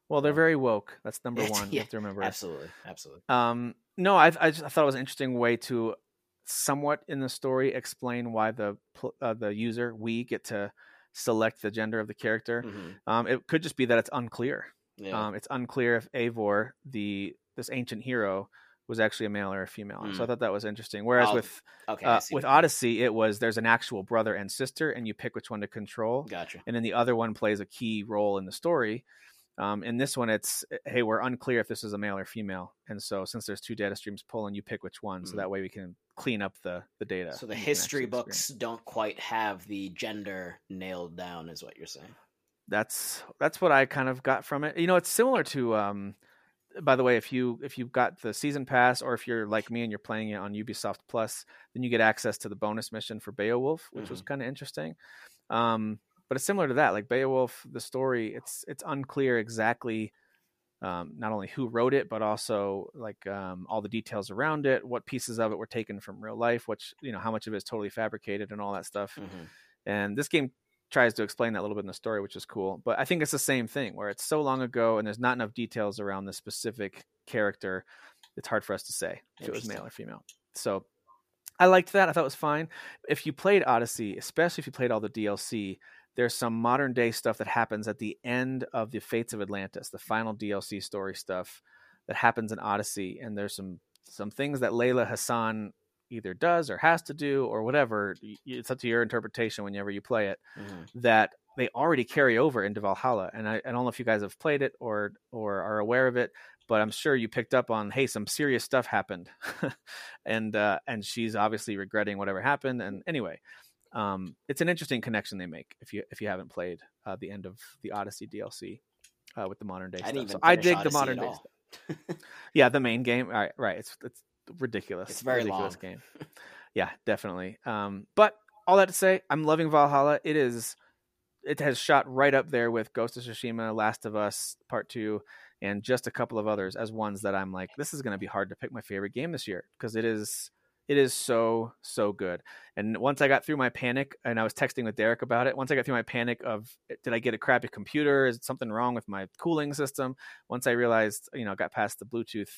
Well, they're very woke. That's number It's- one. You have to remember. Absolutely, absolutely. Um, no, I, I, just, I thought it was an interesting way to somewhat in the story explain why the uh, the user we get to select the gender of the character. Mhm. Um, it could just be that it's unclear. Yeah. Um, it's unclear if Eivor, the this ancient hero, was actually a male or a female. So I Mm. thought that was interesting. Whereas Oh, with okay. Uh, with what you mean. Odyssey, it was there's an actual brother and sister, and you pick which one to control Gotcha. and then the other one plays a key role in the story. Um, in this one, it's hey, we're unclear if this is a male or female, and so since there's two data streams pulling, you pick which one, so Mhm. that way we can clean up the the data. So the and you can history experience. books don't quite have the gender nailed down, is what you're saying. That's that's what I kind of got from it. You know, it's similar to. Um, by the way, if you if you've got the season pass, or if you're like me and you're playing it on Ubisoft Plus, then you get access to the bonus mission for Beowulf, which was kind of interesting. Um, but it's similar to that. Like Beowulf, the story, it's it's unclear exactly um, not only who wrote it, but also like um, all the details around it, what pieces of it were taken from real life, which you know how much of it is totally fabricated and all that stuff. Mhm. And this game tries to explain that a little bit in the story, which is cool. But I think it's the same thing where it's so long ago and there's not enough details around the specific character. It's hard for us to say if it was male or female. So I liked that. I thought it was fine. If you played Odyssey, especially if you played all the DLC, there's some modern day stuff that happens at the end of the Fates of Atlantis, the final DLC story stuff that happens in Odyssey, and there's some some things that Layla Hassan either does or has to do or whatever. It's up to your interpretation whenever you play it. Mhm. That they already carry over into Valhalla, and I, I don't know if you guys have played it or or are aware of it, but I'm sure you picked up on hey, some serious stuff happened, and uh, and she's obviously regretting whatever happened. And anyway, um, it's an interesting connection they make if you if you haven't played uh, the end of the Odyssey DLC uh, with the modern day I stuff. So I dig the modern day stuff. Yeah, the main game. Right, right. It's it's ridiculous. It's very ridiculous long. game. Yeah, definitely. Um, but all that to say, I'm loving Valhalla. It is. It has shot right up there with Ghost of Tsushima, Last of Us Part Two, and just a couple of others as ones that I'm like, this is going to be hard to pick my favorite game this year because it is. It is so so good. And once I got through my panic, and I was texting with Derek about it. Once I got through my panic of, did I get a crappy computer? Is something wrong with my cooling system? Once I realized, you know, got past the Bluetooth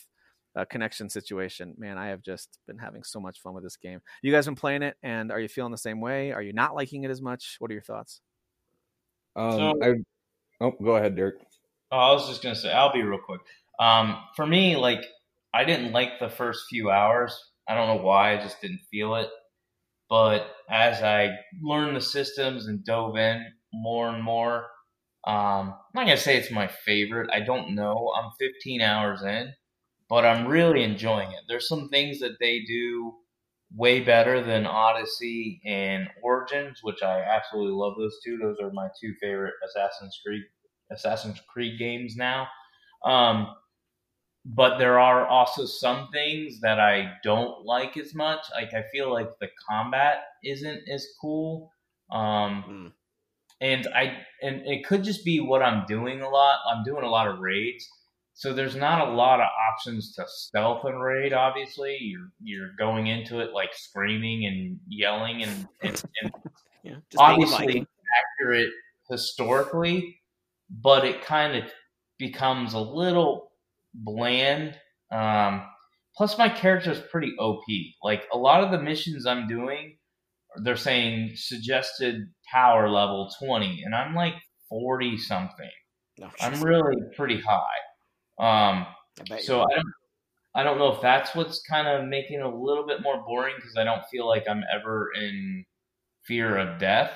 uh, connection situation, man, I have just been having so much fun with this game. You guys been playing it, and are you feeling the same way? Are you not liking it as much? What are your thoughts? Um, So- I, oh, go ahead, Derek. Oh, I was just gonna say, I'll be real quick. Um, for me, like I didn't like the first few hours. I don't know why. I just didn't feel it. But as I learned the systems and dove in more and more, um, I'm not gonna say it's my favorite. I don't know. I'm 15 hours in, but I'm really enjoying it. There's some things that they do way better than Odyssey and Origins, which I absolutely love. Those two. Those are my two favorite Assassin's Creed Assassin's Creed games now. Um, but there are also some things that I don't like as much. Like I feel like the combat isn't as cool. Um, Mm. and I and it could just be what I'm doing a lot. I'm doing a lot of raids, so there's not a lot of options to stealth and raid. Obviously, you're you're going into it like screaming and yelling and and, and Yeah, just being a obviously accurate historically, but it kind of becomes a little bland. Um, plus, my character is pretty OP. Like a lot of the missions I'm doing, they're saying suggested power level 20, and I'm like 40 something. No, I'm really pretty high. Um, I so I don't, I don't know if that's what's kind of making it a little bit more boring because I don't feel like I'm ever in fear of death.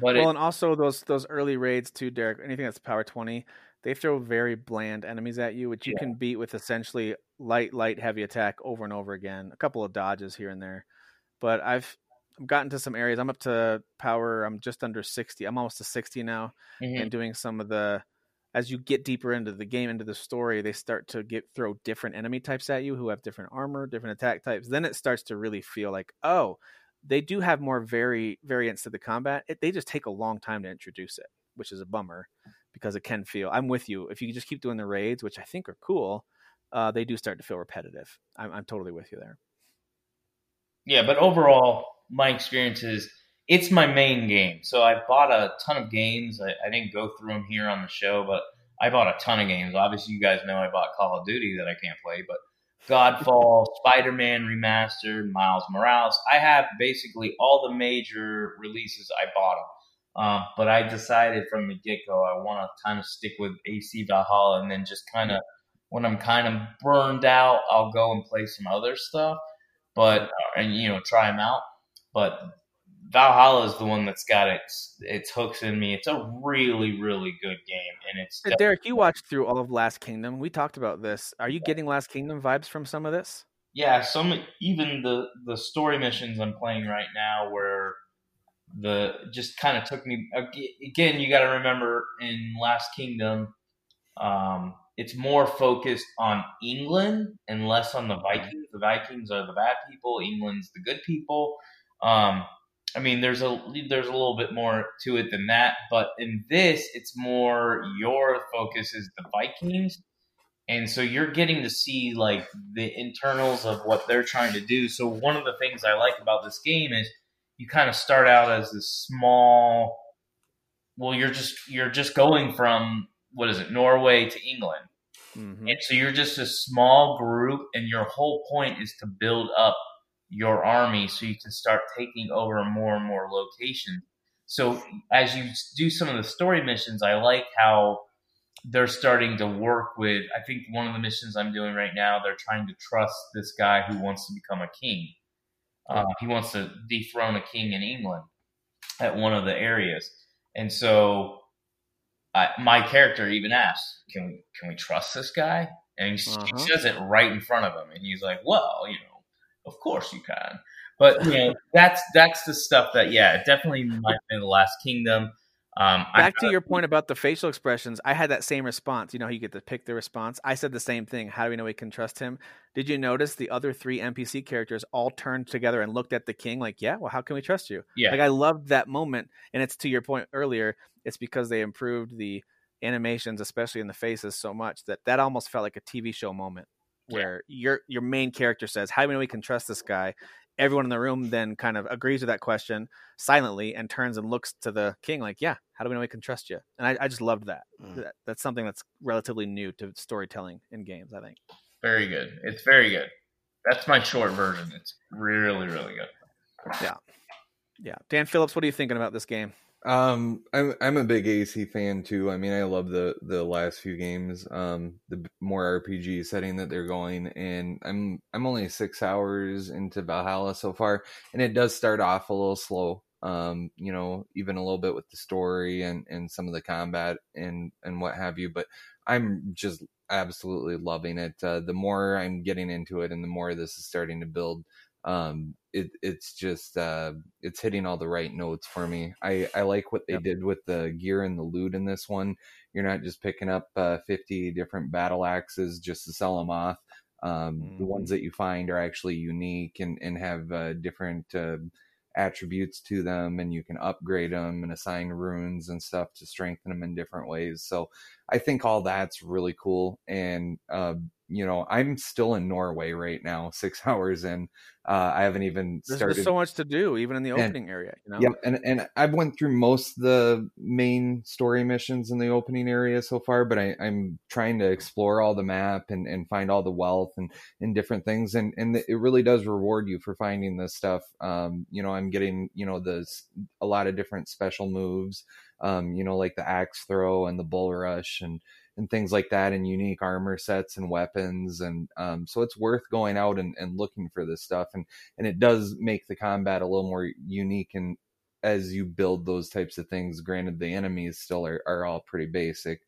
But well, it, and also those those early raids too, Derek. Anything that's power twenty, they throw very bland enemies at you, which you Yeah. can beat with essentially light, light, heavy attack over and over again. A couple of dodges here and there, but I've I've gotten to some areas. I'm up to power. I'm just under sixty. I'm almost to sixty now. Mhm. and doing some of the as you get deeper into the game into the story they start to get throw different enemy types at you who have different armor different attack types then it starts to really feel like oh they do have more very variants to the combat it, they just take a long time to introduce it which is a bummer because it can feel i'm with you if you just keep doing the raids which i think are cool uh, they do start to feel repetitive I'm, I'm totally with you there Yeah, but overall, my experience is it's my main game. So I bought a ton of games. I, I didn't go through them here on the show, but I bought a ton of games. Obviously, you guys know I bought Call of Duty that I can't play, but Godfall, Spider Man Remastered, Miles Morales. I have basically all the major releases. I bought them. Um, but I decided from the get go I want to kind of stick with AC Valhalla and then just kind of when I'm kind of burned out, I'll go and play some other stuff but and you know try them out. But Valhalla is the one that's got its its hooks in me. It's a really really good game, and it's derek you watched through all of last kingdom we talked about this are you getting last kingdom vibes from some of this yeah. Some even the the story missions I'm playing right now where the just kind of took me again. You got to remember in Last Kingdom, um, it's more focused on England and less on the Vikings. The Vikings are the bad people. England's the good people. Um, I mean, there's a there's a little bit more to it than that, but in this, it's more your focus is the Vikings, and so you're getting to see like the internals of what they're trying to do. So one of the things I like about this game is you kind of start out as this small. Well, you're just you're just going from what is it, Norway to England, Mhm. and so you're just a small group, and your whole point is to build up your army so you can start taking over more and more locations. So as you do some of the story missions, I like how they're starting to work with. I think one of the missions I'm doing right now, they're trying to trust this guy who wants to become a king. Uh, he wants to dethrone a king in England at one of the areas, and so I, my character even asks, "Can we can we trust this guy?" And he, Uh-huh. he says it right in front of him, and he's like, "Well, you know, of course you can." But you know, that's that's the stuff that yeah, definitely might be the Last Kingdom. Um, Back to your point about the facial expressions, I had that same response. You know you get to pick the response? I said the same thing. How do we know we can trust him? Did you notice the other three NPC characters all turned together and looked at the king like, yeah, well, how can we trust you? yeah, Like I loved that moment, and it's to your point earlier. It's because they improved the animations, especially in the faces, so much that that almost felt like a TV show moment Yeah. where your your main character says, "How do we know we can trust this guy?" Everyone in the room then kind of agrees with that question silently and turns and looks to the king like, "Yeah, how do we know we can trust you?" And I, I just loved that. Mm. that. That's something that's relatively new to storytelling in games. I think. very good. It's very good. That's my short version. It's really really good. Yeah, yeah Dan Phillips, what are you thinking about this game? Um, I'm I'm a big AC fan too. I mean, I love the the last few games. Um, the more RPG setting that they're going, and I'm I'm only six hours into Valhalla so far, and it does start off a little slow. Um, you know, even a little bit with the story and and some of the combat and and what have you. But I'm just absolutely loving it. Uh, the more I'm getting into it, and the more this is starting to build, um it it's just uh it's hitting all the right notes for me i i like what they Yep. did with the gear and the loot in this one you're not just picking up uh 50 different battle axes just to sell them off um the Mhm. ones that you find are actually unique and and have uh different uh attributes to them and you can upgrade them and assign runes and stuff to strengthen them in different ways so i think all that's really cool and uh you know i'm still in norway right now six hours in uh, I haven't even There's, started. there's so much to do, even in the And- opening area. You know. Yep, and and I've went through most of the main story missions in the opening area so far, but I, I'm trying to explore all the map and, and find all the wealth and, and different things, and and it really does reward you for finding this stuff. Um, you know, I'm getting you know the a lot of different special moves, um, you know, like the axe throw and the bull rush and and things like that and unique armor sets and weapons and um, so it's worth going out and, and looking for this stuff and and it does make the combat a little more unique and as you build those types of things granted the enemies still are, are all pretty basic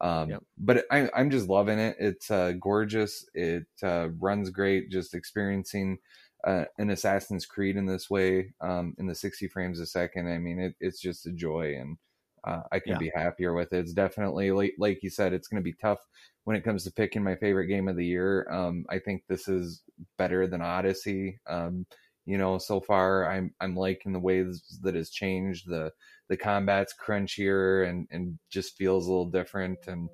um, Yep. but I, i'm just loving it. It's uh, gorgeous. It uh, runs great just experiencing uh, an assassin's creed in this way um, in the 60 frames a second. I mean it, it's just a joy and uh, I can Yeah. be happier with it. It's definitely like like you said, it's going to be tough when it comes to picking my favorite game of the year. Um, I think this is better than Odyssey. Um, you know, so far I'm I'm liking the ways that has changed. The the combat's crunchier and and just feels a little different and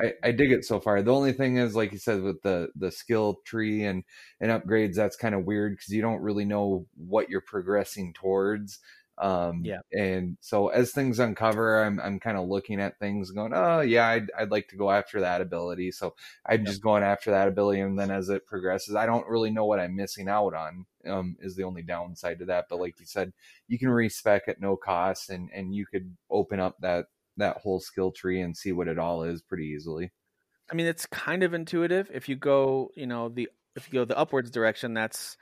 I, I dig it so far. The only thing is, like you said, with the the skill tree and and upgrades, that's kind of weird because you don't really know what you're progressing towards. Um, Yeah. And so as things uncover, I'm I'm kind of looking at things, going, oh yeah, I'd I'd like to go after that ability. So I'm just going after that ability, and then as it progresses, I don't really know what I'm missing out on. Um, is the only downside to that. But like you said, you can respec at no cost, and and you could open up that that whole skill tree and see what it all is pretty easily. I mean, it's kind of intuitive. If you go, you know, the if you go the upwards direction, that's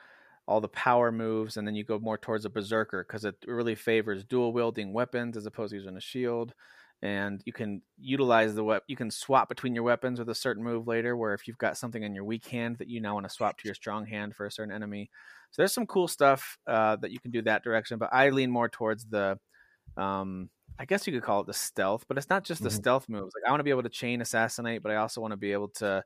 all the power moves, and then you go more towards a berserker because it really favors dual wielding weapons as opposed to using a shield. And you can utilize the wep- you can swap between your weapons with a certain move later. Where if you've got something in your weak hand that you now want to swap to your strong hand for a certain enemy, so there's some cool stuff uh, that you can do that direction. But I lean more towards the um, I guess you could call it the stealth, but it's not just the Mhm. stealth moves. Like I want to be able to chain assassinate, but I also want to be able to,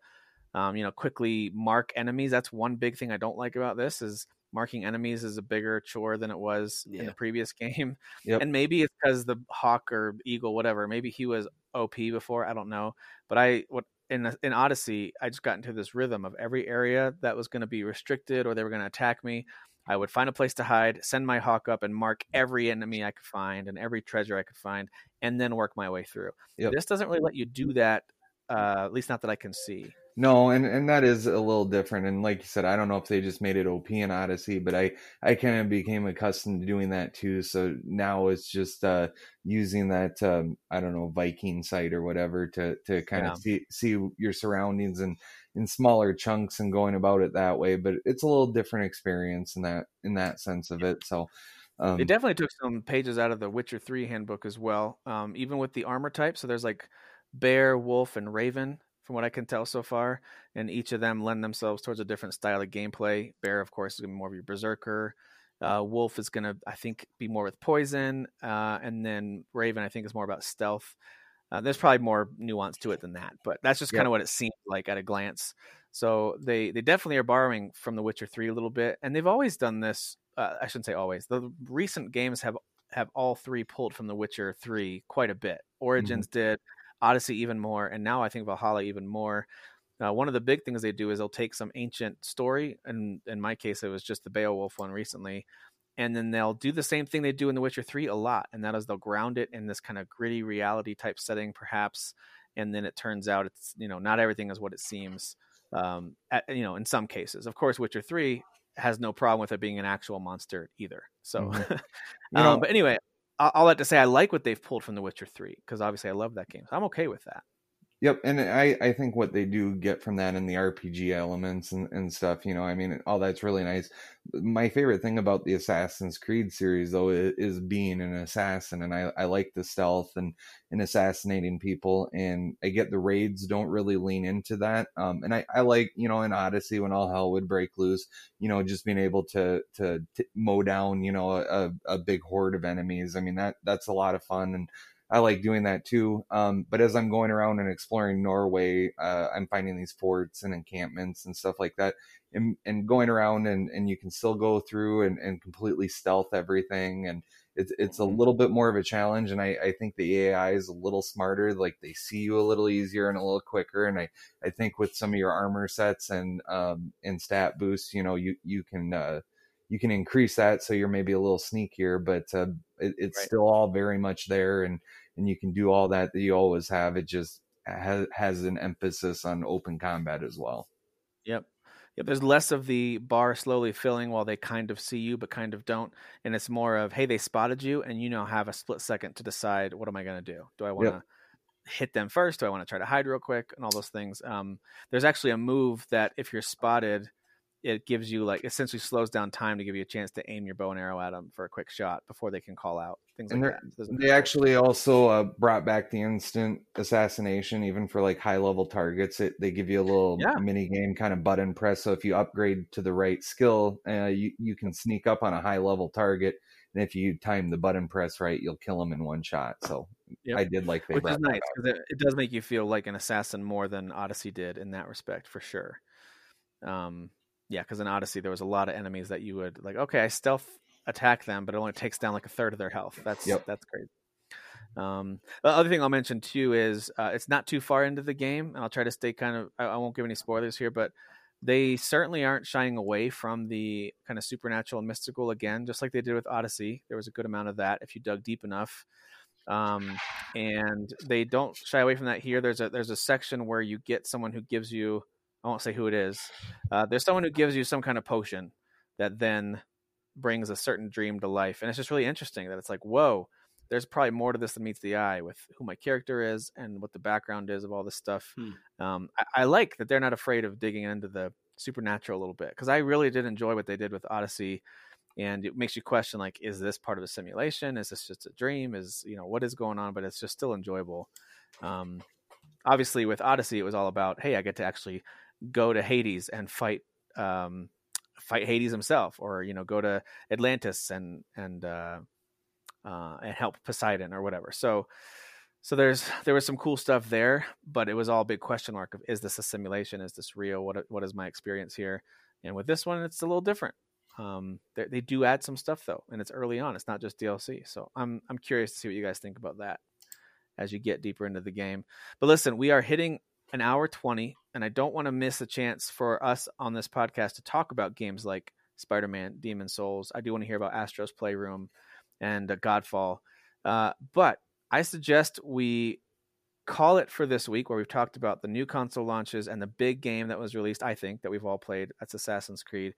um, you know, quickly mark enemies. That's one big thing I don't like about this is marking enemies is a bigger chore than it was in the previous game. Yep. And maybe it's because the hawk or eagle, whatever, maybe he was OP before. I don't know, but I what in in Odyssey, I just got into this rhythm of every area that was going to be restricted or they were going to attack me. I would find a place to hide, send my hawk up, and mark every enemy I could find and every treasure I could find, and then work my way through. Yep. This doesn't really let you do that, uh, at least not that I can see. No, and and that is a little different. And like you said, I don't know if they just made it OP in Odyssey, but I I kind of became accustomed to doing that too. So now it's just uh using that um I don't know Viking sight or whatever to to kind Yeah. of see see your surroundings and in smaller chunks and going about it that way. But it's a little different experience in that in that sense of it. So um, They definitely took some pages out of the Witcher 3 handbook as well, um, even with the armor type. So there's like bear, wolf, and raven, from what I can tell so far. And each of them lend themselves towards a different style of gameplay. Bear, of course, is going to be more of your berserker. Uh, wolf is going to, I think, be more with poison. Uh, and then raven, I think, is more about stealth. Uh, there's probably more nuance to it than that, but that's just kind of what it seems like at a glance. So they they definitely are borrowing from The Witcher Three a little bit, and they've always done this. Uh, I shouldn't say always. The recent games have have all three pulled from The Witcher Three quite a bit. Origins did, Odyssey even more, and now I think Valhalla even more. Uh, one of the big things they do is they'll take some ancient story, and in my case, it was just the Beowulf one recently, and then they'll do the same thing they do in The Witcher Three a lot, and that is they'll ground it in this kind of gritty reality type setting, perhaps, and then it turns out it's you know not everything is what it seems. Um, at, you know, in some cases, of course, Witcher Three has no problem with it being an actual monster either. So, Mhm. um, know- but anyway, I'll let to say I like what they've pulled from The Witcher Three because obviously I love that game. So I'm okay with that. Yep, and I, I think what they do get from that in the RPG elements and, and stuff, you know, I mean, all that's really nice. My favorite thing about the Assassin's Creed series, though, is, is being an assassin, and I, I like the stealth and, and assassinating people, and I get the raids don't really lean into that. Um, and I, I like, you know, in Odyssey when all hell would break loose, you know, just being able to to, to mow down, you know, a, a big horde of enemies. I mean, that that's a lot of fun, and I like doing that too. Um, but as I'm going around and exploring Norway, uh, I'm finding these forts and encampments and stuff like that, and, and going around and, and you can still go through and, and completely stealth everything. And it's it's a little bit more of a challenge. And I, I think the AI is a little smarter. Like they see you a little easier and a little quicker. And I, I think with some of your armor sets and um and stat boosts, you know, you you can uh, you can increase that so you're maybe a little sneakier, but uh, it, it's Right. still all very much there, and and you can do all that that you always have. It just has, has an emphasis on open combat as well. Yep. Yep. There's less of the bar slowly filling while they kind of see you, but kind of don't. And it's more of, hey, they spotted you, and you now have a split second to decide what am I going to do? Do I want to hit them first? Do I want to try to hide real quick? And all those things. Um, there's actually a move that if you're spotted, it gives you like essentially slows down time to give you a chance to aim your bow and arrow at them for a quick shot before they can call out things And like that. So there's a- They actually also uh, brought back the instant assassination, even for like high level targets. It they give you a little Yeah. mini game kind of button press. So if you upgrade to the right skill, uh, you you can sneak up on a high level target, and if you time the button press right, you'll kill them in one shot. So Yep. I did like they which brought is nice because it, it does make you feel like an assassin more than Odyssey did in that respect, for sure. Um, yeah, because in Odyssey there was a lot of enemies that you would like. Okay, I stealth attack them, but it only takes down like a third of their health. That's Yep. that's great. Um, the other thing I'll mention too is uh, it's not too far into the game, and I'll try to stay kind of. I, I won't give any spoilers here, but they certainly aren't shying away from the kind of supernatural and mystical again, just like they did with Odyssey. There was a good amount of that if you dug deep enough. Um, and they don't shy away from that here. There's a there's a section where you get someone who gives you I won't say who it is. Uh, there's someone who gives you some kind of potion that then brings a certain dream to life, and it's just really interesting that it's like whoa. There's probably more to this than meets the eye with who my character is and what the background is of all this stuff. Hmm. Um, I, I like that they're not afraid of digging into the supernatural a little bit because I really did enjoy what they did with Odyssey and it makes you question like is this part of a simulation is this just a dream is you know what is going on but it's just still enjoyable um obviously with odyssey it was all about hey i get to actually go to hades and fight um fight hades himself or you know go to atlantis and and uh uh and help poseidon or whatever so so there's there was some cool stuff there but it was all a big question mark of is this a simulation is this real what what is my experience here and with this one it's a little different um, they, they do add some stuff though, and it's early on. It's not just DLC. So I'm I'm curious to see what you guys think about that as you get deeper into the game. But listen, we are hitting an hour 20, and I don't want to miss a chance for us on this podcast to talk about games like Spider Man, Demon's Souls. I do want to hear about Astro's Playroom and uh, Godfall. Uh, but I suggest we call it for this week where we've talked about the new console launches and the big game that was released, I think, that we've all played. That's Assassin's Creed.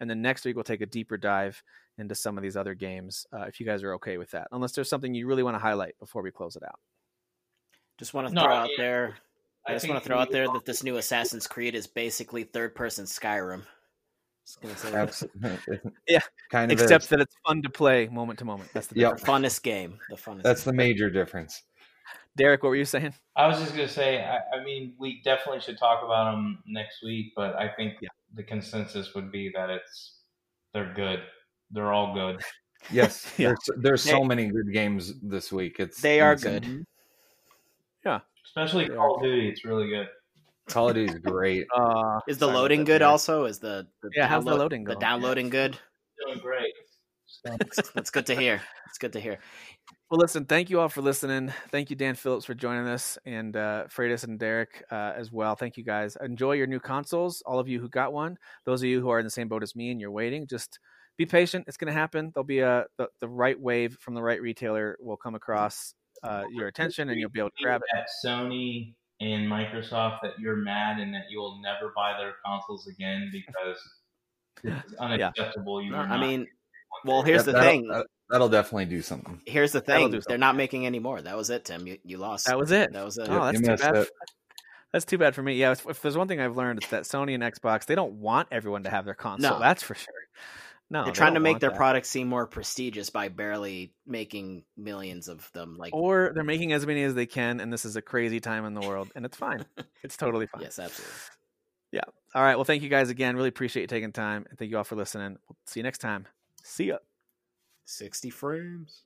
And then next week, we'll take a deeper dive into some of these other games uh, if you guys are okay with that, unless there's something you really want to highlight before we close it out. Just want to No, throw out yeah. there. I, I just want to throw out there that this new Assassin's Creed is basically third person Skyrim. Just gonna say. Absolutely. Yeah. kind of. Except is. that it's fun to play moment to moment. That's the Yep. funnest game. The funnest. That's game. the major difference. Derek, what were you saying? I was just gonna say, I, I mean, we definitely should talk about them next week, but I think Yeah. the consensus would be that it's they're good. They're all good. Yes, Yeah. there's there's so They- many good games this week. It's They are insane. good. Especially They Call of Duty, it's really good. Call of Duty is great. Uh, Is the loading good? Derek. Also, is the, the Yeah, how's the download- loading The going? downloading good. Doing great. So, That's good to hear. It's good to hear. Well, listen, thank you all for listening. Thank you, Dan Phillips, for joining us, and uh, Freitas and Derek uh, as well. Thank you guys. Enjoy your new consoles, all of you who got one. Those of you who are in the same boat as me and you're waiting, just be patient. It's going to happen. There'll be a the, the right wave from the right retailer will come across uh, your attention, and you'll be able to grab it. at Sony and Microsoft that you're mad and that you will never buy their consoles again because it's unacceptable. You are I not- mean, well, here's That- the that'll- thing. that- That'll definitely do something. Here's the thing. They're not making any more. That was it, Tim. You you lost. That was it. That was it. Oh, that's too bad. it. That's too bad for me. Yeah, if, if there's one thing I've learned, it's that Sony and Xbox they don't want everyone to have their console. No. That's for sure. No, They're they trying to make their that. product seem more prestigious by barely making millions of them. Like, or they're making as many as they can, and this is a crazy time in the world, and it's fine. it's totally fine. yes, absolutely. Yeah. All right. Well, thank you guys again. Really appreciate you taking time, and thank you all for listening. We'll see you next time. See ya. Sixty frames.